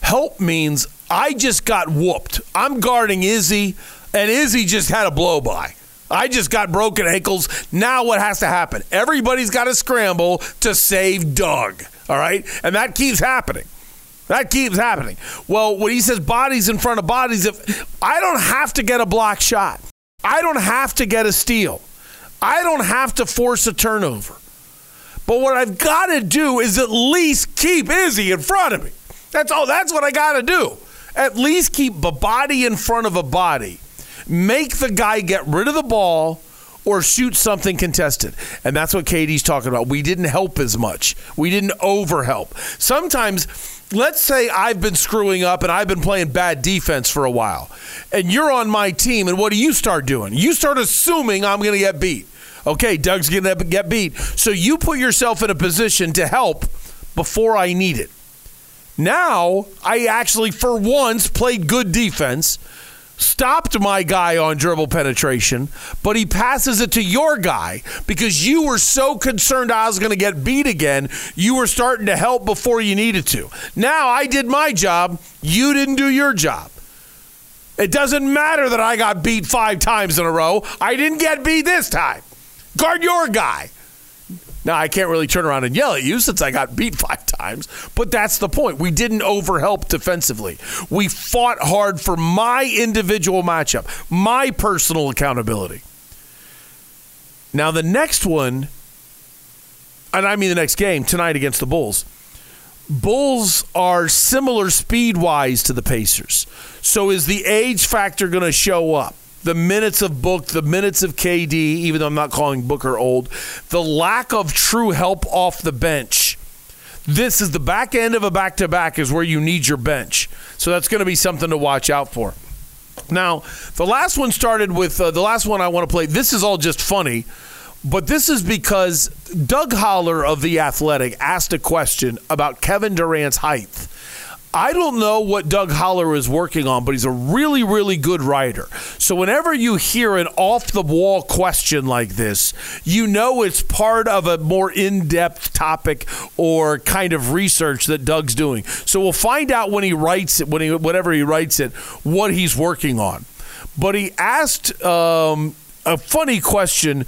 Help means I just got whooped. I'm guarding Izzy, and Izzy just had a blow by. I just got broken ankles. Now what has to happen? Everybody's got to scramble to save Doug. All right? And that keeps happening. That keeps happening. Well, when he says bodies in front of bodies, if I don't have to get a block shot, I don't have to get a steal. I don't have to force a turnover. But what I've got to do is at least keep Izzy in front of me. That's all. That's what I got to do. At least keep a body in front of a body. Make the guy get rid of the ball or shoot something contested. And that's what KD's talking about. We didn't help as much. We didn't overhelp. Sometimes, let's say I've been screwing up and I've been playing bad defense for a while, and you're on my team, and what do you start doing? You start assuming I'm going to get beat okay, Doug's going to get beat. So you put yourself in a position to help before I need it. Now, I actually, for once, played good defense, stopped my guy on dribble penetration, but he passes it to your guy because you were so concerned I was going to get beat again. You were starting to help before you needed to. Now, I did my job. You didn't do your job. It doesn't matter that I got beat five times in a row. I didn't get beat this time. Guard your guy. Now, I can't really turn around and yell at you since I got beat [LAUGHS] five times, but that's the point. We didn't overhelp defensively. We fought hard for my individual matchup, my personal accountability. Now, the next one, and I mean the next game, tonight against the Bulls. Bulls are similar speed wise to the Pacers. So, is the age factor going to show up? The minutes of Book, the minutes of KD, even though I'm not calling Booker old, the lack of true help off the bench. This is the back end of a back to back, is where you need your bench. So that's going to be something to watch out for. Now, the last one started with uh, the last one I want to play. This is all just funny, but this is because Doug Haller of The Athletic asked a question about Kevin Durant's height. I don't know what Doug Haller is working on, but he's a really, really good writer. So whenever you hear an off the wall question like this, you know it's part of a more in depth topic or kind of research that Doug's doing. So we'll find out when he writes it, when he, whatever he writes it, what he's working on. But he asked um, a funny question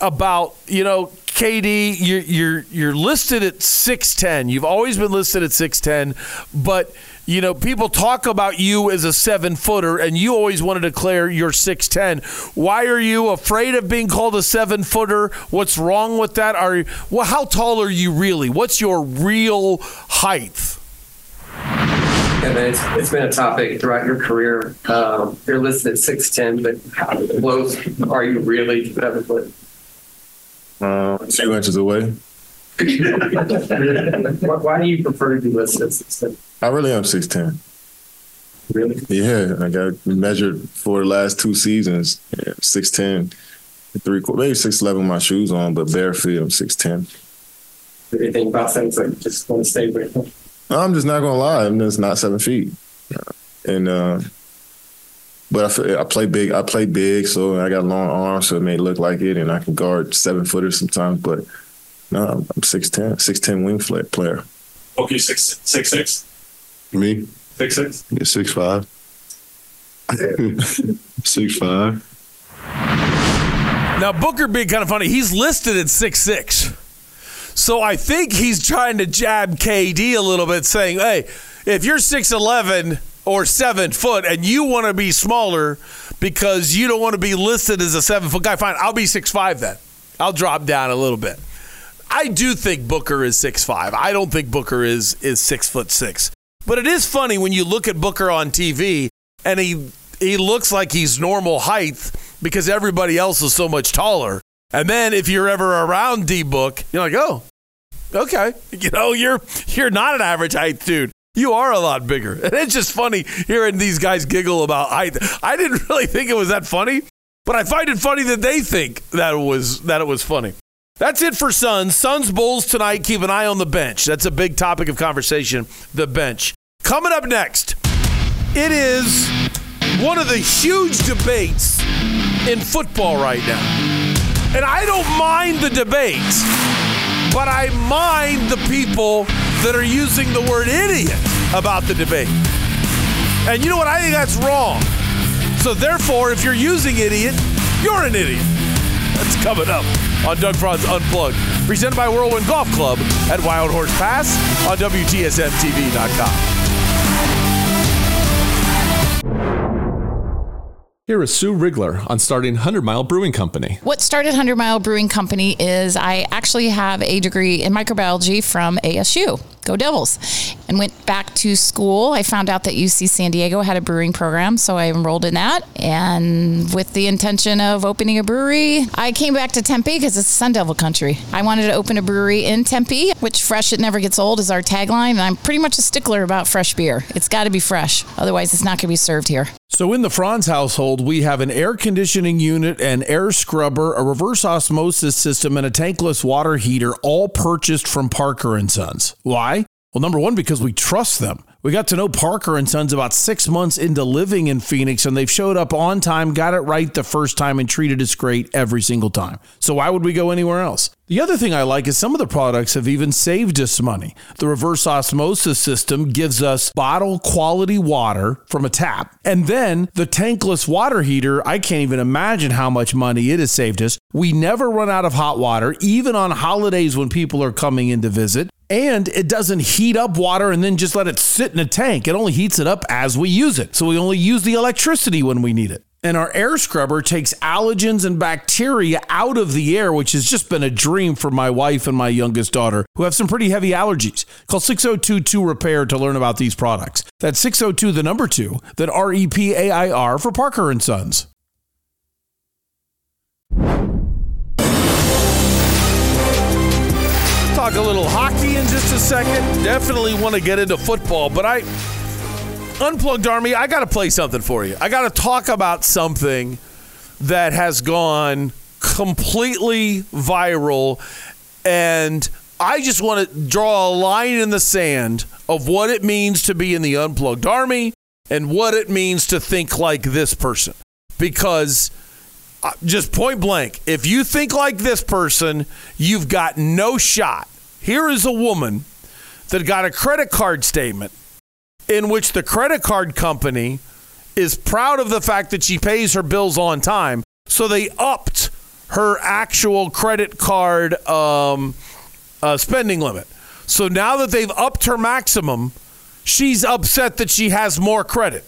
about you know KD. You're you're you're listed at six ten. You've always been listed at six ten, but you know people talk about you as a seven footer, and you always want to declare you're six ten. Why are you afraid of being called a seven footer? What's wrong with that? Are well, how tall are you really? What's your real height? Man, it's, it's been a topic throughout your career. Um, you're listed at 6'10, but how close are you really to seven foot? Uh, two inches away. why, why do you prefer to be listed at 6'10? I really am six ten. Really? Yeah, I got measured for the last two seasons. Yeah, six ten, three quarter, maybe six eleven with my shoes on, but bare feet I'm six ten. What do you think about things like just want to stay with? I'm just not gonna lie. I'm just not seven feet, and uh, but I, feel- I play big. I play big, so I got long arms, so it may look like it, and I can guard seven footers sometimes. But no, I'm, I'm six ten, six ten wing flat player. Okay, six six six. Me? Six six. Yeah, six five. [LAUGHS] six five. Now Booker being kind of funny. He's listed at six six, so I think he's trying to jab KD a little bit, saying, "Hey, if you're six eleven or seven foot and you want to be smaller because you don't want to be listed as a seven foot guy, fine. I'll be six five then. I'll drop down a little bit." I do think Booker is six five. I don't think Booker is is six foot six. But it is funny when you look at Booker on TV and he he looks like he's normal height because everybody else is so much taller. And then if you're ever around D Book, you're like, oh, okay, [LAUGHS] you know, you're you're not an average height dude. You are a lot bigger. [LAUGHS] And it's just funny hearing these guys giggle about height. I didn't [LAUGHS] really think it was that funny, but I find it funny that they think that it was that it was funny. That's it for Suns. Suns Bulls tonight. Keep an eye on the bench. That's a big topic of conversation. The bench. Coming up next, it is one of the huge debates in football right now. And I don't mind the debate, but I mind the people that are using the word idiot about the debate. And you know what? I think that's wrong. So therefore, if you're using idiot, you're an idiot. That's coming up on Doug Franz Unplugged, presented by Whirlwind Golf Club at Wild Horse Pass on WTSMTV.com. Here is Sue Rigler on starting 100 Mile Brewing Company. What started 100 Mile Brewing Company is I actually have a degree in microbiology from ASU. Go Devils. And went back to school. I found out that UC San Diego had a brewing program, so I enrolled in that. And with the intention of opening a brewery, I came back to Tempe because it's Sun Devil country. I wanted to open a brewery in Tempe, which fresh it never gets old is our tagline. And I'm pretty much a stickler about fresh beer. It's got to be fresh, otherwise, it's not going to be served here. So in the Franz household, we have an air conditioning unit, an air scrubber, a reverse osmosis system, and a tankless water heater, all purchased from Parker and Sons. Why? Well, number one, because we trust them. We got to know Parker and Sons about six months into living in Phoenix, and they've showed up on time, got it right the first time, and treated us great every single time. So why would we go anywhere else? The other thing I like is some of the products have even saved us money. The reverse osmosis system gives us bottle quality water from a tap. And then the tankless water heater, I can't even imagine how much money it has saved us. We never run out of hot water, even on holidays when people are coming in to visit. And it doesn't heat up water and then just let it sit in a tank. It only heats it up as we use it. So we only use the electricity when we need it. And our air scrubber takes allergens and bacteria out of the air, which has just been a dream for my wife and my youngest daughter, who have some pretty heavy allergies. Call 6022 Repair to learn about these products. That's 602 the number 2, then R E P A I R for Parker and Sons. Talk a little hockey in just a second. Definitely want to get into football, but I Unplugged Army, I got to play something for you. I got to talk about something that has gone completely viral and I just want to draw a line in the sand of what it means to be in the Unplugged Army and what it means to think like this person. Because uh, just point blank, if you think like this person, you've got no shot. Here is a woman that got a credit card statement in which the credit card company is proud of the fact that she pays her bills on time, So they upped her actual credit card um, uh, spending limit. So now that they've upped her maximum, she's upset that she has more credit.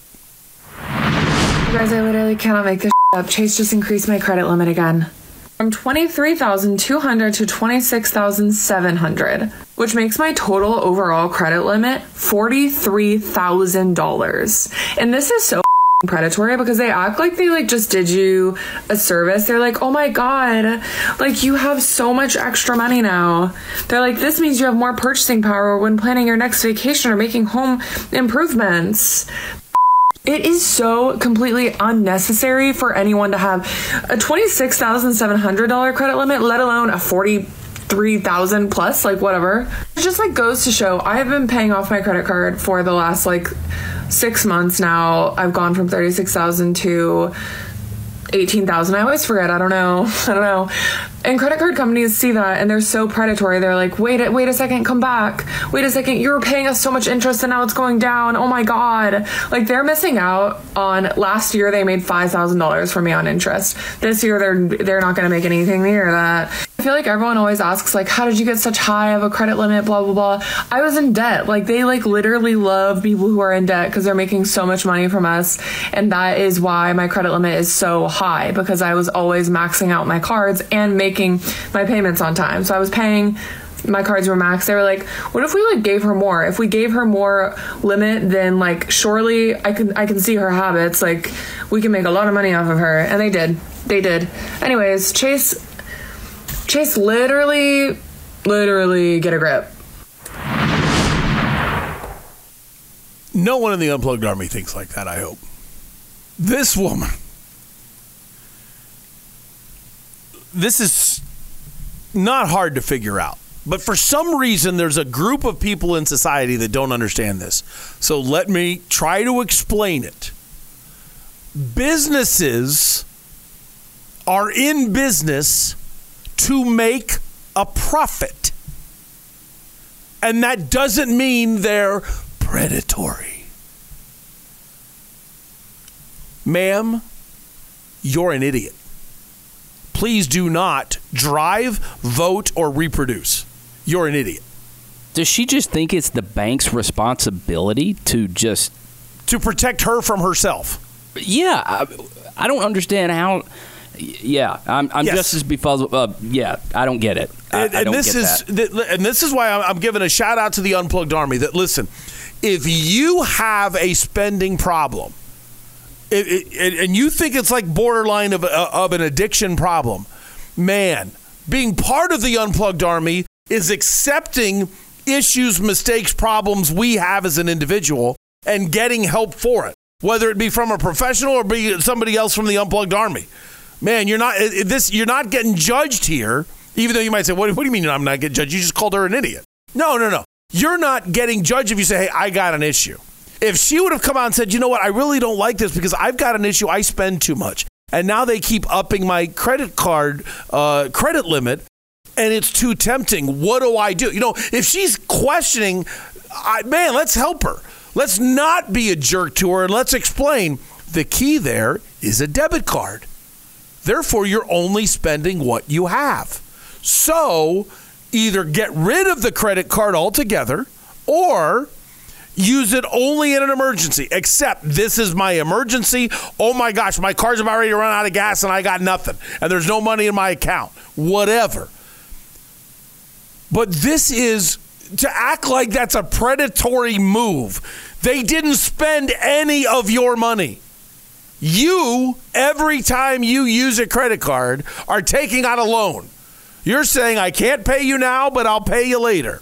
You guys, I literally cannot make this up. Chase just increased my credit limit again. From 23,200 to 26,700, which makes my total overall credit limit $43,000. And this is so predatory because they act like they like just did you a service. They're like, "Oh my god, like you have so much extra money now." They're like, "This means you have more purchasing power when planning your next vacation or making home improvements." It is so completely unnecessary for anyone to have a $26,700 credit limit, let alone a 40 3000 plus like whatever it just like goes to show i have been paying off my credit card for the last like six months now i've gone from 36000 to 18,000. I always forget. I don't know. [LAUGHS] I don't know. And credit card companies see that and they're so predatory. They're like, "Wait, a, wait a second, come back. Wait a second, you were paying us so much interest and now it's going down. Oh my god." Like they're missing out on last year they made $5,000 for me on interest. This year they're they're not going to make anything near that. I feel like everyone always asks like, "How did you get such high of a credit limit blah blah blah." I was in debt. Like they like literally love people who are in debt because they're making so much money from us and that is why my credit limit is so high because I was always maxing out my cards and making my payments on time. So I was paying my cards were maxed. They were like, "What if we like gave her more? If we gave her more limit, then like surely I can I can see her habits. Like we can make a lot of money off of her." And they did. They did. Anyways, Chase Chase literally literally get a grip. No one in the unplugged army thinks like that, I hope. This woman this is not hard to figure out. But for some reason, there's a group of people in society that don't understand this. So let me try to explain it. Businesses are in business to make a profit. And that doesn't mean they're predatory. Ma'am, you're an idiot please do not drive, vote, or reproduce. You're an idiot. Does she just think it's the bank's responsibility to just to protect her from herself? Yeah, I, I don't understand how. Yeah, I'm, I'm Yes. just as befuddled. Uh, yeah, I don't get it. I, and, I and don't this is th- and this is why I'm, I'm giving a shout out to the unplugged army. That listen, if you have a spending problem, it, it, and you think it's like borderline of, of an addiction problem, man, being part of the unplugged army is accepting issues, mistakes, problems we have as an individual and getting help for it, whether it be from a professional or be somebody else from the unplugged army. Man, you're not this. You're not getting judged here, even though you might say, "What, what do you mean I'm not getting judged? You just called her an idiot." No, no, no. You're not getting judged if you say, "Hey, I got an issue." If she would have come out and said, "You know what? I really don't like this because I've got an issue. I spend too much, and now they keep upping my credit card uh, credit limit, and it's too tempting. What do I do?" You know, if she's questioning, I, man, let's help her. Let's not be a jerk to her, and let's explain. The key there is a debit card. Therefore, you're only spending what you have. So, either get rid of the credit card altogether or use it only in an emergency. Except this is my emergency. Oh my gosh, my car's about ready to run out of gas and I got nothing. And there's no money in my account. Whatever. But this is to act like that's a predatory move. They didn't spend any of your money. You, every time you use a credit card, are taking out a loan. You're saying, I can't pay you now, but I'll pay you later.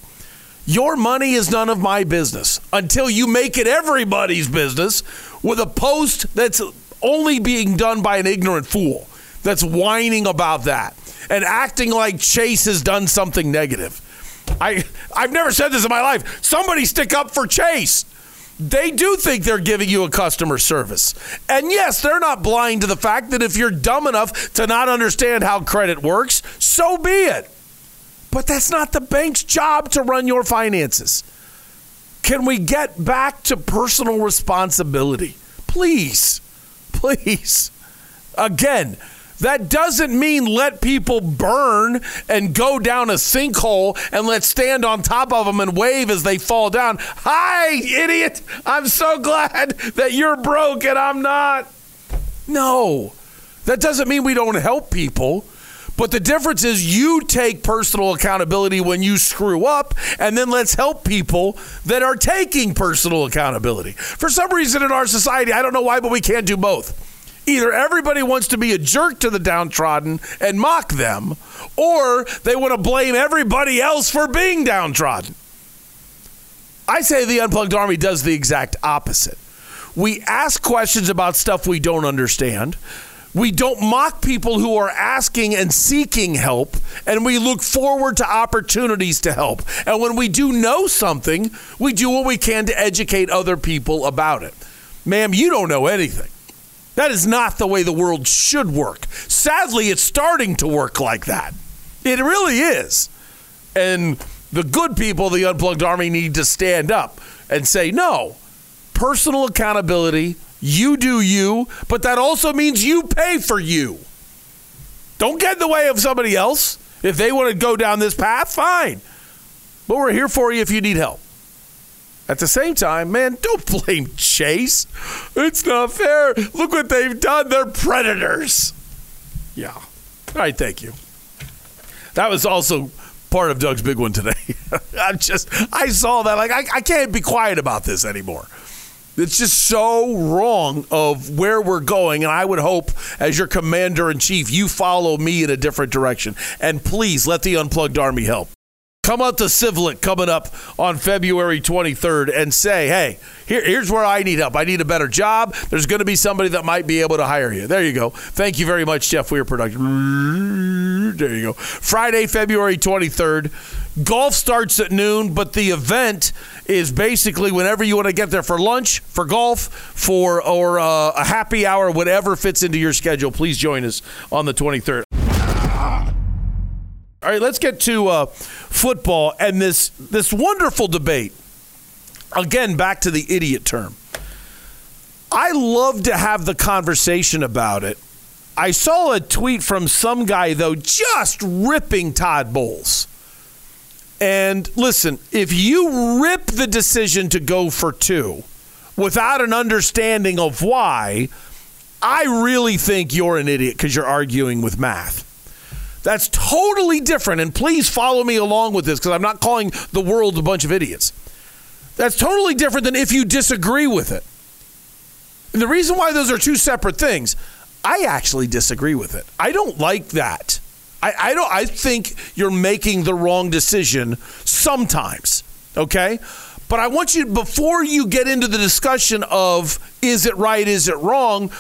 Your money is none of my business until you make it everybody's business with a post that's only being done by an ignorant fool that's whining about that and acting like Chase has done something negative. I I've never said this in my life. Somebody stick up for Chase. They do think they're giving you a customer service. And yes, they're not blind to the fact that if you're dumb enough to not understand how credit works, so be it. But that's not the bank's job to run your finances. Can we get back to personal responsibility? Please. Please. Again, That doesn't mean let people burn and go down a sinkhole and let's stand on top of them and wave as they fall down. Hi, idiot. I'm so glad that you're broke and I'm not. No, that doesn't mean we don't help people. But the difference is you take personal accountability when you screw up, and then let's help people that are taking personal accountability. For some reason in our society, I don't know why, but we can't do both. Either everybody wants to be a jerk to the downtrodden and mock them, or they want to blame everybody else for being downtrodden. I say the Unplugged Army does the exact opposite. We ask questions about stuff we don't understand. We don't mock people who are asking and seeking help, and we look forward to opportunities to help. And when we do know something, we do what we can to educate other people about it. Ma'am, you don't know anything. That is not the way the world should work. Sadly, it's starting to work like that. It really is. And the good people, the Unplugged Army, need to stand up and say, no, personal accountability, you do you, but that also means you pay for you. Don't get in the way of somebody else. If they want to go down this path, fine. But we're here for you if you need help. At the same time, man, [LAUGHS] don't blame Chase. It's not fair. Look what they've done. They're predators. Yeah. All right, thank you. That was also part of Doug's big one today. [LAUGHS] I'm just, I saw that. Like, I, I can't be quiet about this anymore. It's just so wrong of where we're going. And I would hope, as your commander in chief, you follow me in a different direction. And please let the Unplugged Army help. Come out to Civlik coming up on February 23rd and say, hey, here, here's where I need help. I need a better job. There's going to be somebody that might be able to hire you. There you go. Thank you very much, Jeff Weir Production. There you go. Friday, February 23rd. Golf starts at noon, but the event is basically whenever you want to get there for lunch, for golf, for or uh, a happy hour, whatever fits into your schedule. Please join us on the 23rd. All right, let's get to uh, football and this this wonderful debate. Again, back to the idiot term. I love to have the conversation about it. I saw a tweet from some guy though, just ripping Todd Bowles. And listen, if you rip the decision to go for two without an understanding of why, I really think you're an idiot because you're arguing with math. That's totally different. And please follow me along with this because I'm not calling the world a bunch of idiots. That's totally different than if you disagree with it. And the reason why those are two separate things, I actually disagree with it. I don't like that. I, I don't I think you're making the wrong decision sometimes. Okay? But I want you before you get into the discussion of is it right, is it wrong,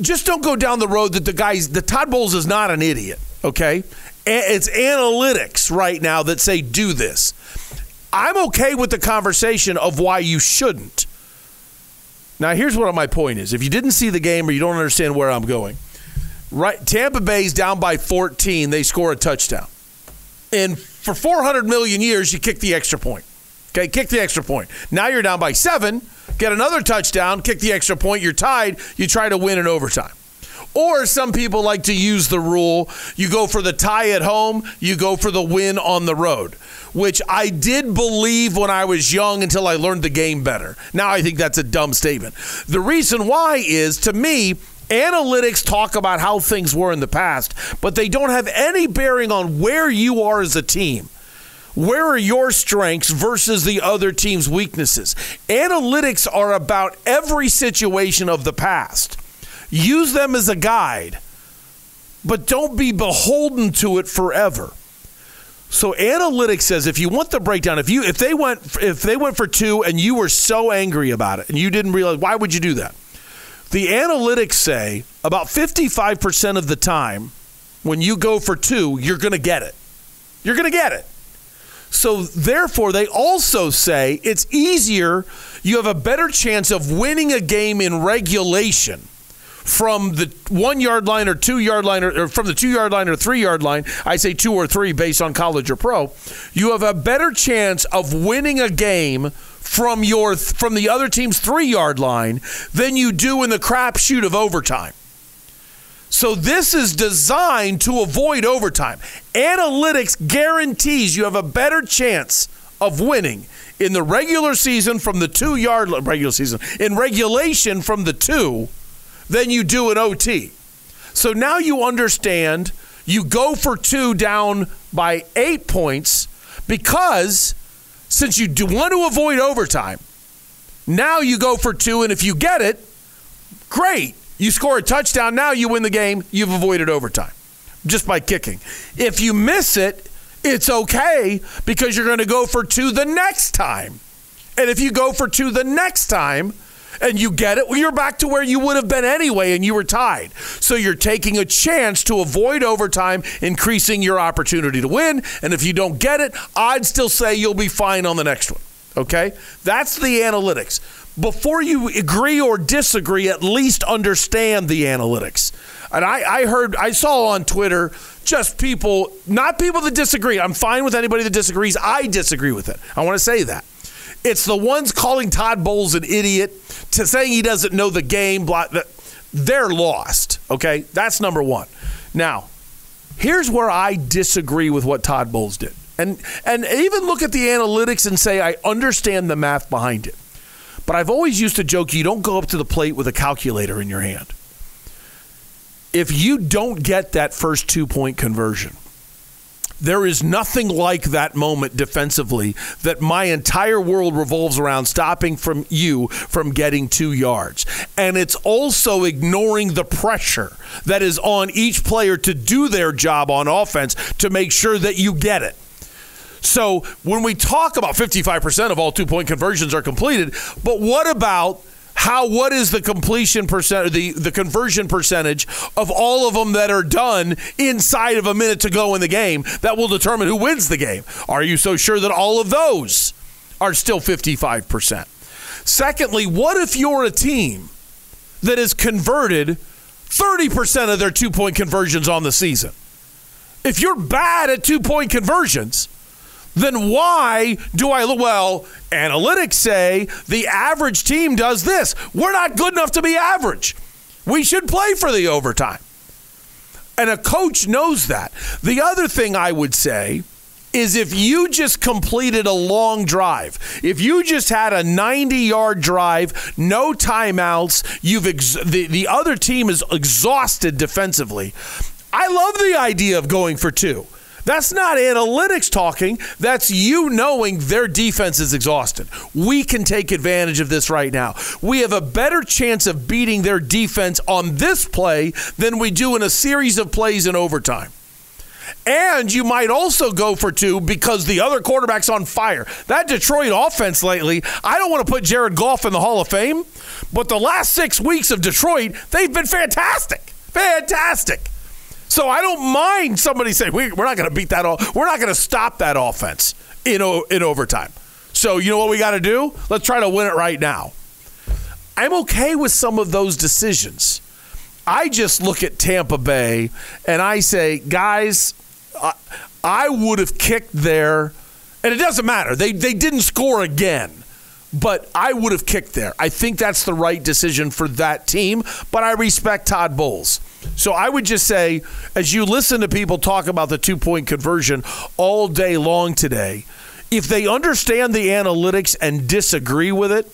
just don't go down the road that the guys the Todd Bowles is not an idiot okay? It's analytics right now that say do this. I'm okay with the conversation of why you shouldn't. Now, here's what my point is. If you didn't see the game or you don't understand where I'm going, right? Tampa Bay's down by 14. They score a touchdown. And for 400 million years, you kick the extra point. Okay, kick the extra point. Now you're down by seven. Get another touchdown. Kick the extra point. You're tied. You try to win in overtime. Or some people like to use the rule you go for the tie at home, you go for the win on the road, which I did believe when I was young until I learned the game better. Now I think that's a dumb statement. The reason why is to me, analytics talk about how things were in the past, but they don't have any bearing on where you are as a team. Where are your strengths versus the other team's weaknesses? Analytics are about every situation of the past. Use them as a guide, but don't be beholden to it forever. So analytics says if you want the breakdown, if you if they went if they went for two and you were so angry about it and you didn't realize why would you do that? The analytics say about 55% of the time when you go for two, you're going to get it. You're going to get it. So therefore they also say it's easier, you have a better chance of winning a game in regulation from the one yard line or two yard line or, or, from the two yard line or three yard line, I say two or three based on college or pro, you have a better chance of winning a game from your from the other team's three yard line than you do in the crapshoot of overtime. So this is designed to avoid overtime. Analytics guarantees you have a better chance of winning in the regular season from the two yard regular season in regulation from the two than you do in OT. So now you understand you go for two down by eight points because since you do want to avoid overtime, now you go for two, and if you get it, great. You score a touchdown, now you win the game, you've avoided overtime just by kicking. If you miss it, it's okay because you're going to go for two the next time. And if you go for two the next time, and you get it, well, you're back to where you would have been anyway, and you were tied. So you're taking a chance to avoid overtime, increasing your opportunity to win. And if you don't get it, I'd still say you'll be fine on the next one. Okay? That's the analytics. Before you agree or disagree, at least understand the analytics. And I, I heard, I saw on Twitter just people, not people that disagree. I'm fine with anybody that disagrees. I disagree with it. I want to say that. It's the ones calling Todd Bowles an idiot to saying he doesn't know the game. Blah, they're lost. Okay, that's number one. Now, here's where I disagree with what Todd Bowles did, and and even look at the analytics and say I understand the math behind it. But I've always used to joke you don't go up to the plate with a calculator in your hand. If you don't get that first two point conversion, there is nothing like that moment defensively that my entire world revolves around stopping from you from getting two yards. And it's also ignoring the pressure that is on each player to do their job on offense to make sure that you get it. So when we talk about 55% of all two point conversions are completed, but what about how what is the completion percent the the conversion percentage of all of them that are done inside of a minute to go in the game that will determine who wins the game? Are you so sure that all of those are still 55% secondly what if you're a team that has converted 30% of their two point conversions on the season? If you're bad at two point conversions then why do I? Well, analytics say the average team does this. We're not good enough to be average. We should play for the overtime. And a coach knows that. The other thing I would say is if you just completed a long drive, if you just had a 90 yard drive, no timeouts, you've ex- the, the other team is exhausted defensively. I love the idea of going for two. That's not analytics talking. That's you knowing their defense is exhausted. We can take advantage of this right now. We have a better chance of beating their defense on this play than we do in a series of plays in overtime. And you might also go for two because the other quarterback's on fire. That Detroit offense lately, I don't want to put Jared Goff in the Hall of Fame, but the last six weeks of Detroit, they've been fantastic. Fantastic. So I don't mind somebody saying we, are not going to beat that. Off. We're not going to stop that offense in in overtime. So you know what we got to do? Let's try to win it right now. I'm okay with some of those decisions. I just look at Tampa Bay and I say, guys, I, I would have kicked there, and it doesn't matter. They they didn't score again but I would have kicked there. I think that's the right decision for that team, but I respect Todd Bowles. So I would just say, as you listen to people talk about the two point conversion all day long today, if they understand the analytics and disagree with it,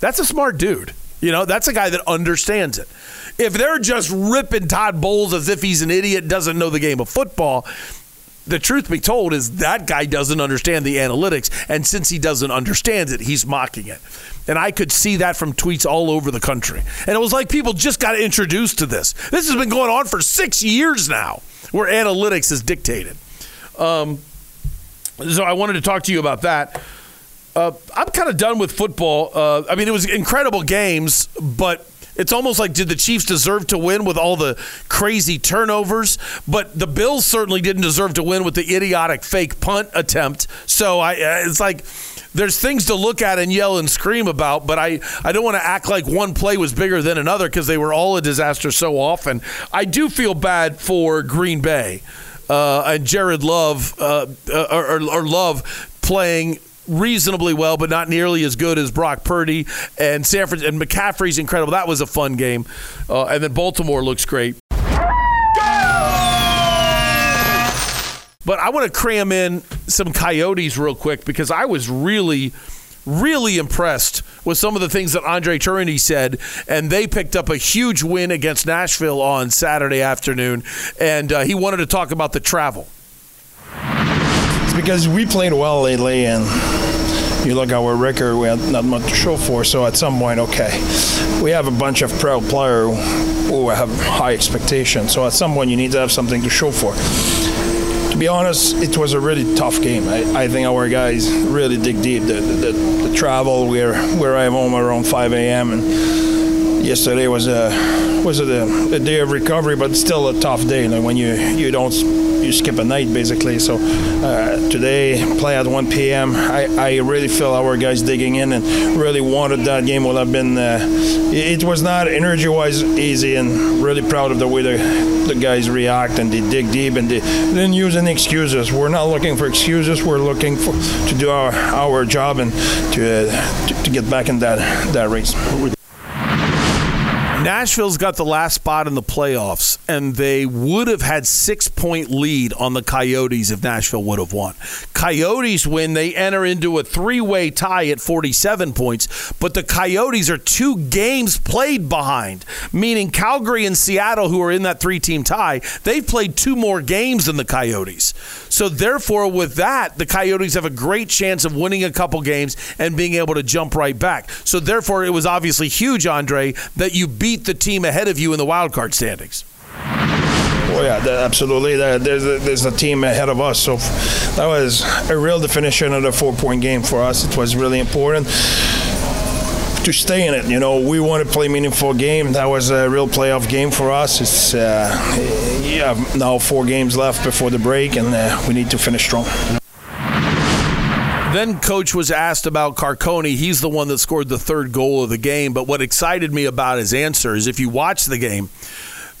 that's a smart dude. You know, that's a guy that understands it. If they're just ripping Todd Bowles as if he's an idiot, doesn't know the game of football, the truth be told is that guy doesn't understand the analytics and since he doesn't understand it he's mocking it. And i could see that from tweets all over the country. And it was like people just got introduced to this. This has been going on for six years now where analytics is dictated. Um, so i wanted to talk to you about that. Uh, i'm kind of done with football. Uh, i mean it was incredible games but it's almost like did the Chiefs deserve to win with all the crazy turnovers? But the Bills certainly didn't deserve to win with the idiotic fake punt attempt. So I, it's like there's things to look at and yell and scream about, but I, I don't want to act like one play was bigger than another because they were all a disaster so often. I do feel bad for Green Bay uh, and Jared Love uh, uh or, or Love playing reasonably well, but not nearly as good as Brock Purdy and San Francisco. And McCaffrey's incredible. That was a fun game. Uh, and then Baltimore looks great. But I want to cram in some Coyotes real quick because I was really, really impressed with some of the things that Andre Tourigny said. And they picked up a huge win against Nashville on Saturday afternoon. And uh, he wanted to talk about the travel. It's because we played well lately, and you look at our record, we had not much to show for. So at some point, okay, we have a bunch of proud players who have high expectations. So at some point, you need to have something to show for. To be honest, it was a really tough game. I, I think our guys really dig deep. The, the, the travel, we're we arrived home around 5 a.m. and yesterday was a was a, a day of recovery, but still a tough day. Like when you you don't you skip a night basically. So uh, today play at 1 p.m. I, I really feel our guys digging in and really wanted that game. Would have been uh, it was not energy wise easy and really proud of the way the, the guys react and they dig deep and they didn't use any excuses. We're not looking for excuses. We're looking for to do our our job and to uh, to, to get back in that that race. Nashville's got the last spot in the playoffs, and they would have had six point lead on the Coyotes if Nashville would have won. Coyotes win, they enter into a three way tie at 47 points, but the Coyotes are two games played behind, meaning Calgary and Seattle, who are in that three team tie, they've played two more games than the Coyotes. So, therefore, with that, the Coyotes have a great chance of winning a couple games and being able to jump right back. So, therefore, it was obviously huge, Andre, that you beat the team ahead of you in the wild card standings. Oh yeah, absolutely. There's a, there's a team ahead of us, so that was a real definition of a four point game for us. It was really important to stay in it. You know, we want to play meaningful game. That was a real playoff game for us. It's uh, yeah, now four games left before the break, and uh, we need to finish strong. Then coach was asked about Carcone. He's the one that scored the third goal of the game. But what excited me about his answer is if you watch the game,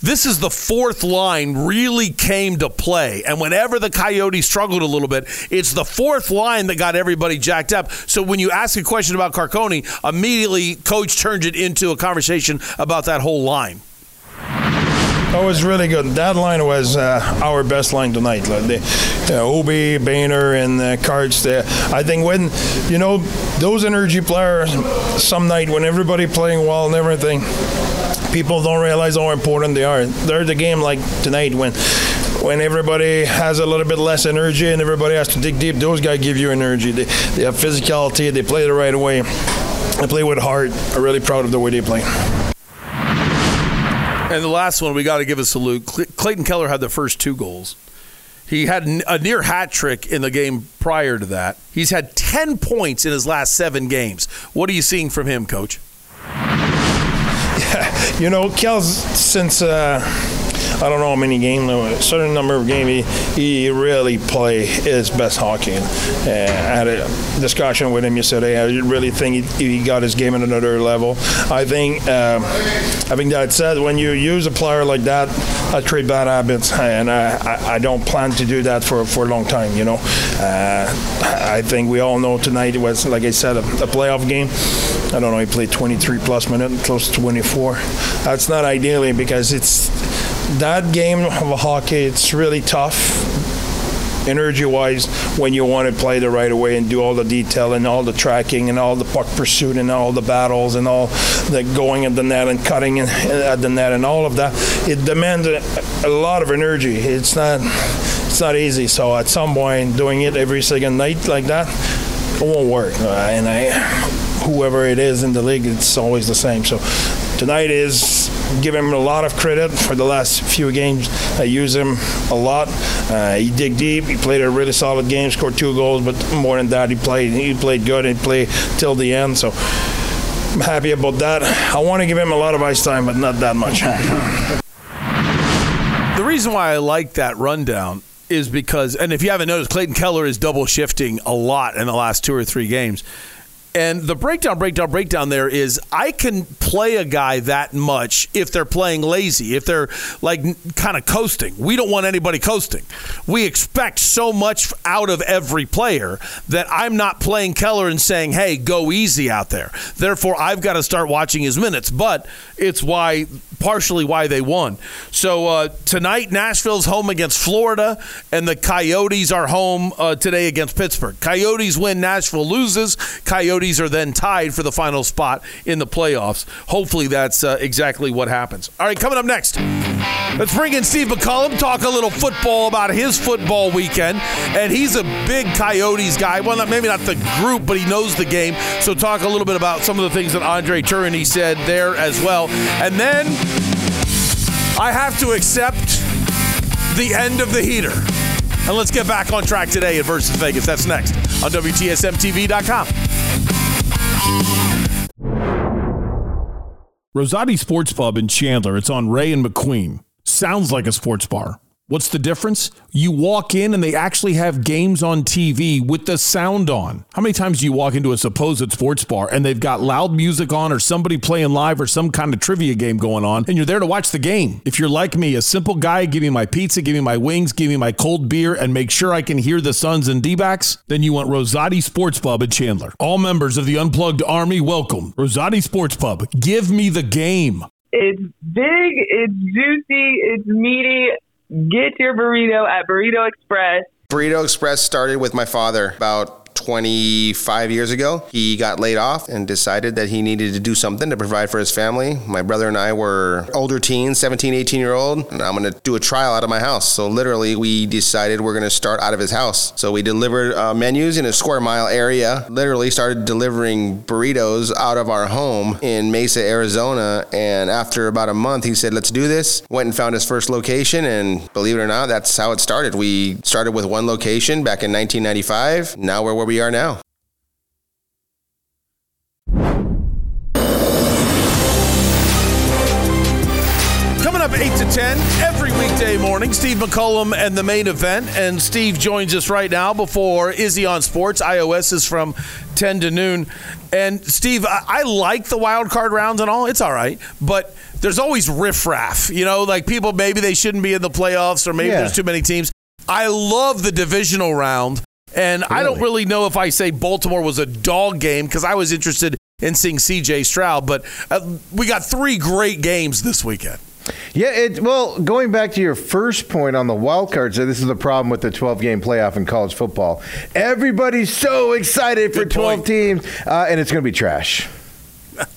this is the fourth line really came to play. And whenever the Coyotes struggled a little bit, it's the fourth line that got everybody jacked up. So when you ask a question about Carcone, immediately coach turns it into a conversation about that whole line. That was really good. That line was uh, our best line tonight. Like the, uh, Obi, Boehner, and uh. There. I think when you know those energy players, some night when everybody playing well and everything, people don't realize how important they are. They're the game like tonight when when everybody has a little bit less energy and everybody has to dig deep, those guys give you energy. They, they have physicality, they play the right way, they play with heart. I'm really proud of the way they play. And the last one, we got to give a salute. Clayton Keller had the first two goals. He had a near hat trick in the game prior to that. He's had 10 points in his last seven games. What are you seeing from him, coach? Yeah, [LAUGHS] you know, Kel's since. Uh, I don't know how many games, a certain number of games, he, he really play his best hockey. And, uh, I had a discussion with him yesterday. I really think he, he got his game at another level. I think, uh, having that said, when you use a player like that, I trade bad habits, and I, I, don't plan to do that for, for a long time. You know, uh, I think we all know tonight it was, like I said, a, a playoff game. I don't know. He played 23 plus minutes, close to 24. That's not ideally because it's that game of hockey, it's really tough energy wise when you want to play the right way and do all the detail and all the tracking and all the puck pursuit and all the battles and all the going at the net and cutting at the net and all of that it demands a, a lot of energy. It's not it's not easy. So at some point doing it every second night like that it won't work. Uh, and I whoever it is in the league it's always the same. So tonight is give him a lot of credit for the last few games. I use him a lot. Uh, he dig deep. He played a really solid game, scored two goals, but more than that, he played he played good. He played till the end. So I'm happy about that. I want to give him a lot of ice time, but not that much. [LAUGHS] the reason why I like that rundown is because, and if you haven't noticed, Clayton Keller is double shifting a lot in the last two or three games And the breakdown, breakdown, breakdown there is I can play a guy that much if they're playing lazy, if they're like kind of coasting. We don't want anybody coasting. We expect so much out of every player that I'm not playing Keller and saying, hey, go easy out there. Therefore, I've got to start watching his minutes. But it's why, partially why they won. So uh, tonight, Nashville's home against Florida, and the Coyotes are home uh, today against Pittsburgh. Coyotes win, Nashville loses. Coyotes are then tied for the final spot in the playoffs. Hopefully, that's uh, exactly what happens. All right, coming up next, let's bring in Steve McCullum, talk a little football about his football weekend. And he's a big Coyotes guy. Well, not, maybe not the group, but he knows the game. So, talk a little bit about some of the things that Andre Tourigny said there as well. And then I have to accept the end of the heater. And let's get back on track today at Versus Vegas. That's next on WTSMTV.com. Rosati Sports Pub in Chandler. It's on Ray and McQueen. Sounds like a sports bar. What's the difference? You walk in and they actually have games on TV with the sound on. How many times do you walk into a supposed sports bar and they've got loud music on or somebody playing live or some kind of trivia game going on and you're there to watch the game? If you're like me, a simple guy, give me my pizza, give me my wings, give me my cold beer, and make sure I can hear the Suns and D-backs, then you want Rosati Sports Pub in Chandler. All members of the Unplugged Army, welcome. Rosati Sports Pub. Give me the game. It's big, it's juicy, it's meaty. Get your burrito at Burrito Express. Burrito Express started with my father about 25 years ago. He got laid off and decided that he needed to do something to provide for his family. My brother and I were older teens, 17, 18 year old, and I'm going to do a trial out of my house. So literally, we decided we're going to start out of his house. So we delivered uh, menus in a square mile area, literally started delivering burritos out of our home in Mesa, Arizona. And after about a month, he said, let's do this. Went and found his first location. And believe it or not, that's how it started. We started with one location back in 1995. Now we're where we are now. Coming up 8 to 10 every weekday morning, Steve McCullum and the main event. And Steve joins us right now before Izzy on Sports. iOS is from 10 to noon. And Steve, I, I like the wild card rounds and all. It's all right. But there's always riffraff. You know, like people maybe they shouldn't be in the playoffs or maybe Yeah. there's too many teams. I love the divisional round. And I don't really know if I say Baltimore was a dog game because I was interested in seeing CJ Stroud. But uh, we got three great games this weekend. Yeah, it well, going back to your first point on the wild cards, this is the problem with the 12 game playoff in college football. Everybody's so excited for 12 teams, uh, and it's going to be trash.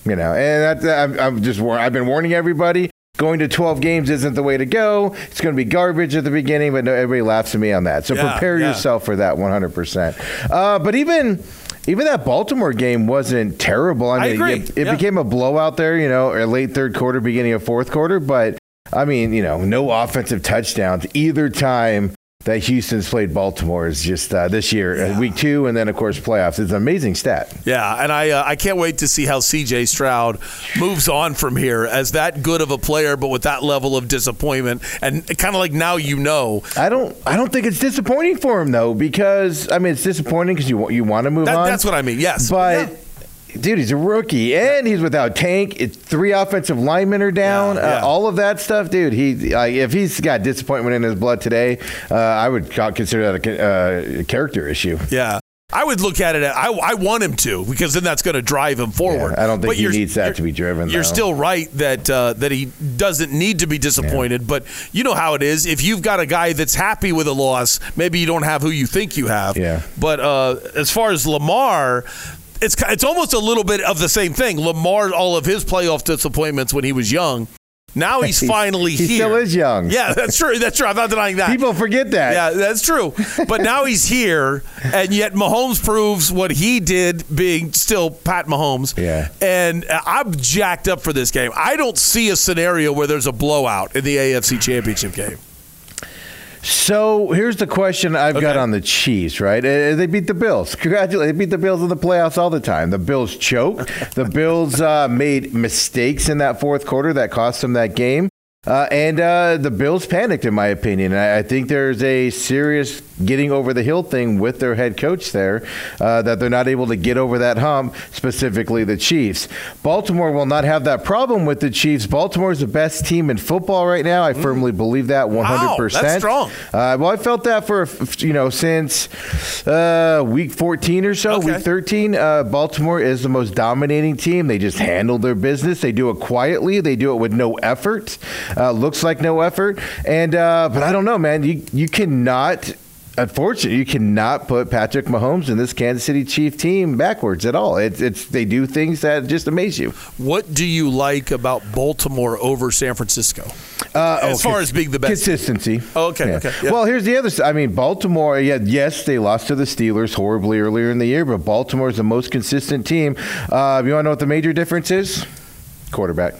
You know, and that, I'm, I'm just I've been warning everybody. Going to 12 games isn't the way to go. It's going to be garbage at the beginning, but no, everybody laughs at me on that. So Yeah, prepare yeah. yourself for that 100%. Uh, but even even that Baltimore game wasn't terrible. I I mean, agree. it, it Yeah. became a blowout there, you know, late third quarter, beginning of fourth quarter. But I mean, you know, no offensive touchdowns either time that Houston's played Baltimore is just uh, this year, uh, week two, and then of course playoffs. It's an amazing stat. Yeah, and I uh, I can't wait to see how C.J. Stroud moves on from here as that good of a player, but with that level of disappointment, and kind of like now you know. I don't I don't think it's disappointing for him though, because I mean it's disappointing because you you want to move That- on. that's what I mean. Yes, but. Dude, he's a rookie, and he's without Tank. It's three offensive linemen are down. Yeah, yeah. Uh, all of that stuff, dude. He, uh, if he's got disappointment in his blood today, uh, I would consider that a, ca- uh, character issue. Yeah. I would look at it. I, I want him to because then that's going to drive him forward. I don't think But he needs that to be driven. You're though. still right that uh, that he doesn't need to be disappointed, but you know how it is. If you've got a guy that's happy with a loss, maybe you don't have who you think you have. Yeah. But uh, as far as Lamar, it's it's almost a little bit of the same thing. Lamar, all of his playoff disappointments when he was young. Now he's [LAUGHS] finally he here. still is young. Yeah, that's true. That's true. I'm not denying that. People forget that. Yeah, that's true. But now he's here, and yet Mahomes proves what he did, being still Pat Mahomes. Yeah. And I'm jacked up for this game. I don't see a scenario where there's a blowout in the AFC Championship game. So here's the question I've got on the Chiefs, right? Uh, They beat the Bills. Congratulations. They beat the Bills in the playoffs all the time. The Bills choke. the Bills uh, made mistakes in that fourth quarter that cost them that game. Uh, and uh, the Bills panicked, in my opinion. I, I think there's a serious getting over the hill thing with their head coach there, uh, that they're not able to get over that hump, specifically the Chiefs. Baltimore will not have that problem with the Chiefs. Baltimore is the best team in football right now. I firmly believe that 100%. Wow, that's strong. Uh, well, I felt that for, you know, since uh, week 14 or so, week 13. Uh, Baltimore is the most dominating team. They just handle their business. They do it quietly. They do it with no effort. Uh, looks like no effort. And uh, but I don't know, man. You you cannot. Unfortunately, you cannot put Patrick Mahomes and this Kansas City Chief team backwards at all. It's, it's they do things that just amaze you. What do you like about Baltimore over San Francisco? Uh, as oh, far as being the best. consistency. Oh, okay, Yeah. okay. yeah. Well, here's the other. I mean, Baltimore. Yeah, yes, they lost to the Steelers horribly earlier in the year, but Baltimore is the most consistent team. Uh, you want to know what the major difference is? Quarterback.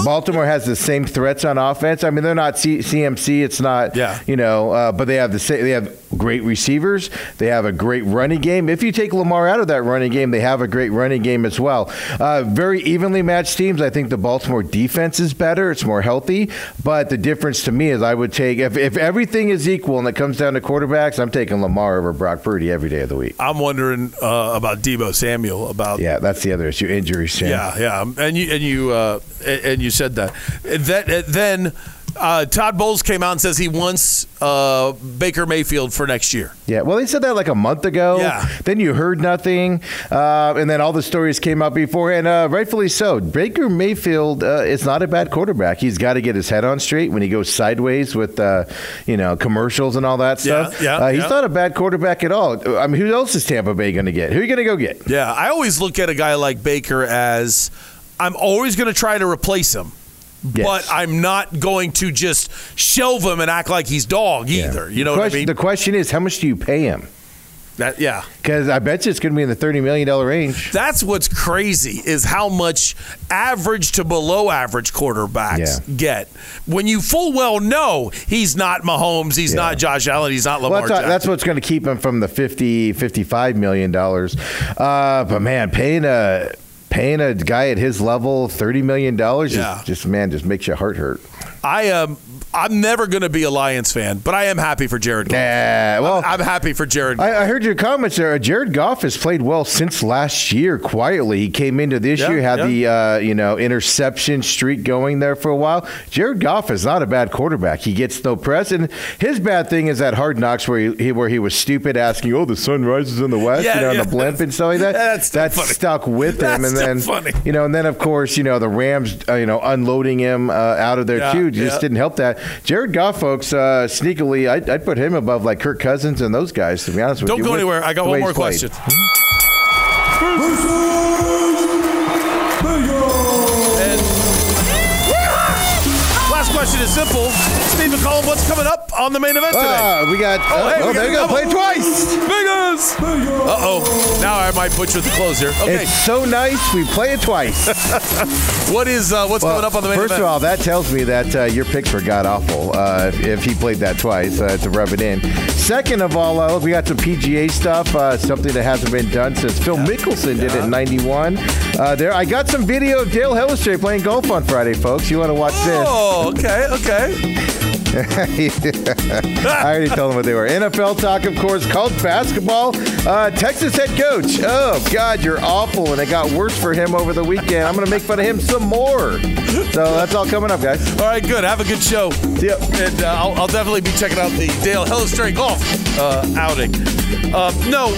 Oh. Baltimore has the same threats on offense. I mean, they're not C- CMC. It's not, Yeah. you know, uh, but they have the sa- they have great receivers. They have a great running game. If you take Lamar out of that running game, they have a great running game as well. Uh, very evenly matched teams. I think the Baltimore defense is better. It's more healthy. But the difference to me is I would take if, if everything is equal and it comes down to quarterbacks, I'm taking Lamar over Brock Purdy every day of the week. I'm wondering uh, about Deebo Samuel. About Yeah, that's the other issue. Injuries. Sam. yeah, yeah, and you and you uh, and and you said that. That then uh, Todd Bowles came out and says he wants uh, Baker Mayfield for next year. Yeah, well, they said that like a month ago. Yeah. Then you heard nothing, uh, and then all the stories came out before, and uh, rightfully so. Baker Mayfield uh, is not a bad quarterback. He's got to get his head on straight when he goes sideways with, uh, you know, commercials and all that Yeah, stuff. yeah, uh, he's yeah. not a bad quarterback at all. I mean, who else is Tampa Bay going to get? Who are you going to go get? Yeah, I always look at a guy like Baker as I'm always going to try to replace him. But I'm not going to just shelve him and act like he's dog either. You know what I mean? The question is, how much do you pay him? That, yeah. Because I bet you it's going to be in the thirty million dollar range. That's what's crazy is how much average to below average quarterbacks get when you full well know he's not Mahomes, he's not Josh Allen, he's not Lamar Well, that's, that's what's going to keep him from the 50 55 million dollars. Uh, but man, paying a paying a guy at his level 30 million dollars Yeah. just, man just makes your heart hurt. I am. I'm never going to be a Lions fan, but I am happy for Jared. Goff. Yeah, well, I'm, I'm happy for Jared. I, I heard your comments there. Jared Goff has played well since last year. Quietly, he came into this Yeah, year, had yeah. the uh, you know interception streak going there for a while. Jared Goff is not a bad quarterback. He gets no press, and his bad thing is that hard knocks where he, he where he was stupid asking, "Oh, the sun rises in the west," Yeah, you know, yeah. and the blimp and stuff like that. [LAUGHS] That's That's funny. stuck with him, and then funny. you know, and then of course you know the Rams, uh, you know, unloading him uh, out of there too just didn't help that. Jared Goff, folks, uh, sneakily, I'd, I'd put him above like Kirk Cousins and those guys. To be honest with you. Don't go with anywhere. I got one more question. Last question is simple. What's coming up on the main event today? Ah, we got. Oh, hey, oh, we there got you go. Play twice. Vegas. Uh oh. Now I might butcher with the close here. Okay. It's so nice. We play it twice. [LAUGHS] what is uh, what's Well, coming up on the main first event? of all, that tells me that uh, your picks were god awful. Uh, if, if he played that twice uh, to rub it in. Second of all, uh, we got some PGA stuff. Uh, something that hasn't been done since Phil Mickelson did it in '91. Uh, there, I got some video of Dale Hellestrae playing golf on Friday, folks. You want to watch this? Oh, okay, okay. [LAUGHS] I already told them what they were. NFL talk, of course. College basketball. Uh, Texas head coach. Oh God, you're awful, and it got worse for him over the weekend. I'm going to make fun of him some more. So that's all coming up, guys. All right, good. Have a good show. Yep. And uh, I'll, I'll definitely be checking out the Dale Hellestrae golf uh, outing. Uh, no,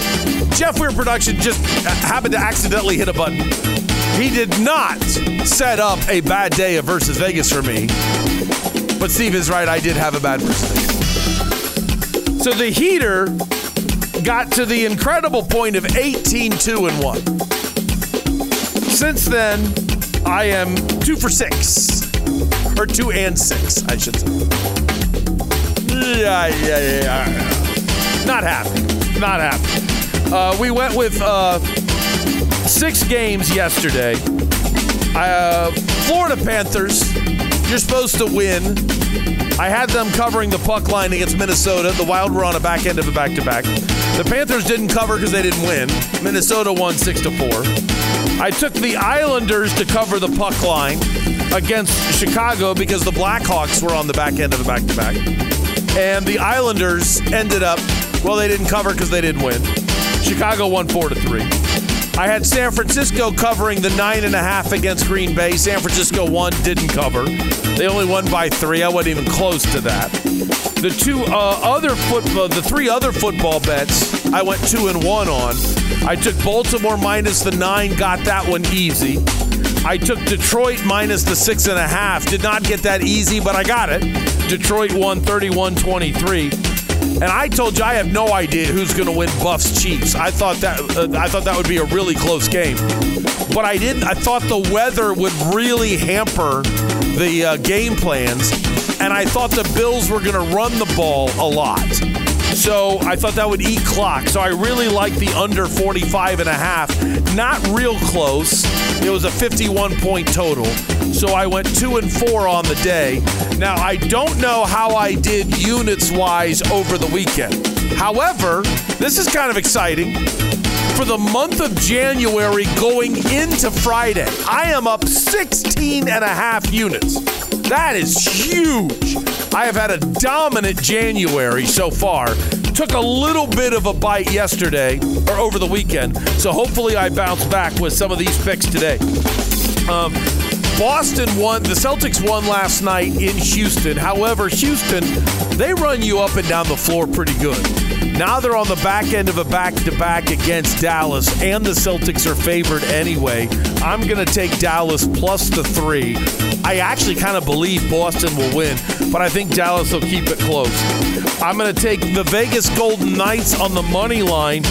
Jeff Weir Production just happened to accidentally hit a button. He did not set up a bad day of versus Vegas for me. But Steve is right. I did have a bad Vegas. So the heater got to the incredible point of 18 2 and 1. Since then, I am two for six. Or two and six, I should say. Yeah, yeah. yeah. Not happy. Not happy. Uh, we went with uh, six games yesterday. Uh, Florida Panthers, you're supposed to win. I had them covering the puck line against Minnesota. The Wild were on a back end of a back to back. The Panthers didn't cover because they didn't win. Minnesota won six to four. I took the Islanders to cover the puck line. against Chicago because the Blackhawks were on the back end of a back to back. And the Islanders ended up, well, they didn't cover because they didn't win. Chicago won 4 to 3. I had San Francisco covering the nine and a half against Green Bay. San Francisco won, didn't cover. They only won by three. I wasn't even close to that. The two uh, other football, the three other football bets, I went two and one on. I took Baltimore minus the nine, got that one easy. I took Detroit minus the six and a half. Did not get that easy, but I got it. Detroit won 31 23. And I told you I have no idea who's going to win Buffs Chiefs. I thought that uh, I thought that would be a really close game, but I didn't. I thought the weather would really hamper the uh, game plans, and I thought the Bills were going to run the ball a lot. So I thought that would eat clock. So I really like the under 45 and a half. Not real close. It was a 51 point total. So I went two and four on the day. Now I don't know how I did units wise over the weekend. However, this is kind of exciting. For the month of January going into Friday, I am up 16 and a half units. That is huge. I have had a dominant January so far. Took a little bit of a bite yesterday or over the weekend, so hopefully I bounce back with some of these picks today. Um, Boston won. The Celtics won last night in Houston. However, Houston, they run you up and down the floor pretty good. Now they're on the back end of a back to back against Dallas, and the Celtics are favored anyway. I'm going to take Dallas plus the three. I actually kind of believe Boston will win, but I think Dallas will keep it close. I'm going to take the Vegas Golden Knights on the money line.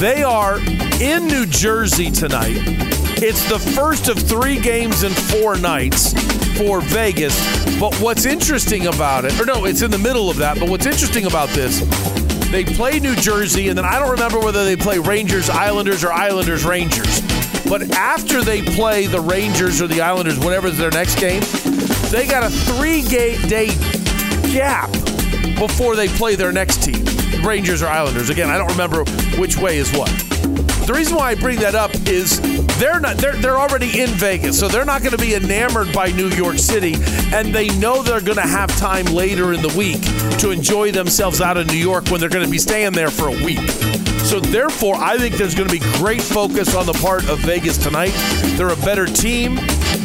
They are in New Jersey tonight. It's the first of three games in four nights for Vegas. But what's interesting about it, or no, it's in the middle of that, but what's interesting about this, they play New Jersey, and then I don't remember whether they play Rangers, Islanders, or Islanders, Rangers. But after they play the Rangers or the Islanders, whatever's their next game, they got a three day gap before they play their next team, Rangers or Islanders. Again, I don't remember which way is what. The reason why I bring that up is they're not they're they're already in Vegas, so they're not going to be enamored by New York City, and they know they're going to have time later in the week to enjoy themselves out of New York when they're going to be staying there for a week. So therefore, I think there's going to be great focus on the part of Vegas tonight. They're a better team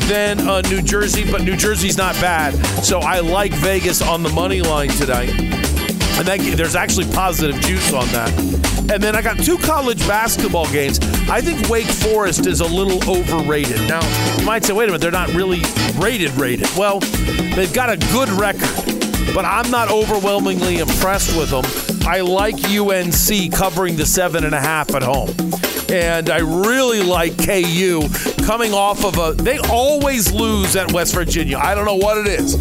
than uh, New Jersey, but New Jersey's not bad. So I like Vegas on the money line tonight. And that, there's actually positive juice on that. And then I got two college basketball games. I think Wake Forest is a little overrated. Now, you might say, wait a minute, they're not really rated, rated. Well, they've got a good record, but I'm not overwhelmingly impressed with them. I like UNC covering the seven and a half at home. And I really like KU coming off of a. They always lose at West Virginia. I don't know what it is.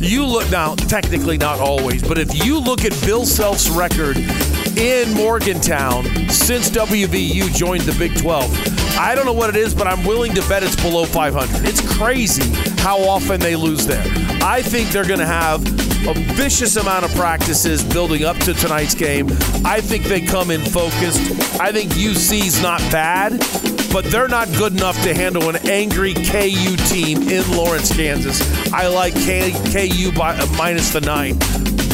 You look now, technically not always, but if you look at Bill Self's record in Morgantown since WVU joined the Big 12, I don't know what it is, but I'm willing to bet it's below 500. It's crazy how often they lose there. I think they're going to have a vicious amount of practices building up to tonight's game. I think they come in focused. I think UC's not bad, but they're not good enough to handle an angry KU team in Lawrence, Kansas. I like K- KU by uh, minus the nine.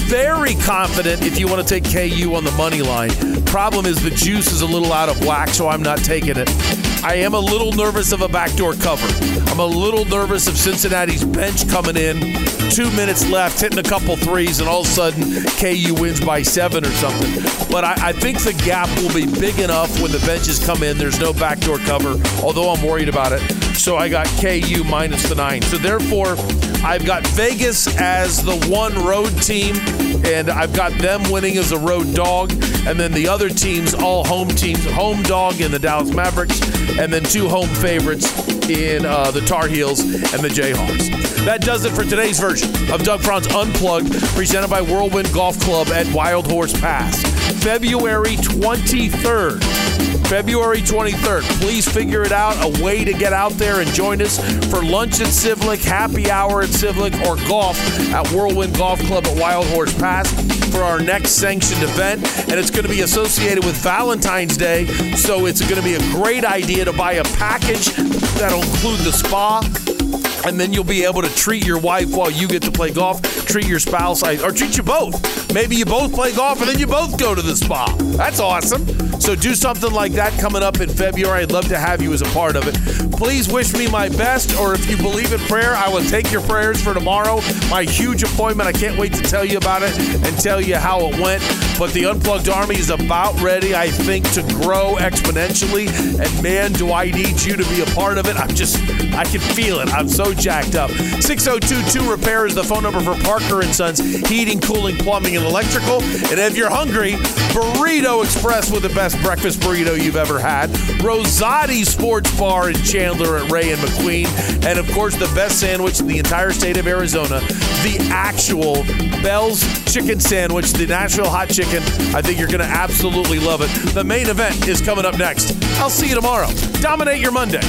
Very confident if you want to take KU on the money line. Problem is the juice is a little out of whack, so I'm not taking it. I am a little nervous of a backdoor cover. I'm a little nervous of Cincinnati's bench coming in, two minutes left, hitting a couple threes, and all of a sudden KU wins by seven or something. But I, I think the gap will be big enough when the benches come in. There's no backdoor cover, although I'm worried about it. So I got KU minus the nine. So therefore, I've got Vegas as the one road team, and I've got them winning as a road dog, and then the other teams, all home teams, home dog in the Dallas Mavericks, and then two home favorites in uh, the Tar Heels and the Jayhawks. That does it for today's version of Doug Franz Unplugged, presented by Whirlwind Golf Club at Wild Horse Pass. February 23rd. February 23rd. Please figure it out a way to get out there and join us for lunch at Civlic, happy hour at Civlic, or golf at Whirlwind Golf Club at Wild Horse Pass for our next sanctioned event. And it's going to be associated with Valentine's Day, so it's going to be a great idea to buy a package that'll include the spa and then you'll be able to treat your wife while you get to play golf, treat your spouse, or treat you both. Maybe you both play golf and then you both go to the spa. That's awesome. So do something like that coming up in February. I'd love to have you as a part of it. Please wish me my best, or if you believe in prayer, I will take your prayers for tomorrow. My huge appointment. I can't wait to tell you about it and tell you how it went. But the Unplugged Army is about ready, I think, to grow exponentially. And man, do I need you to be a part of it. I'm just, I can feel it. I'm so jacked up. 6022 Repair is the phone number for Parker and Sons Heating, Cooling, Plumbing, and Electrical. And if you're hungry, Burrito Express with the best breakfast burrito you've ever had. Rosati Sports Bar in Chandler at Ray and McQueen. And of course, the best sandwich in the entire state of Arizona, the actual Bell's Chicken Sandwich, the Nashville Hot Chicken. I think you're going to absolutely love it. The main event is coming up next. I'll see you tomorrow. Dominate your Monday.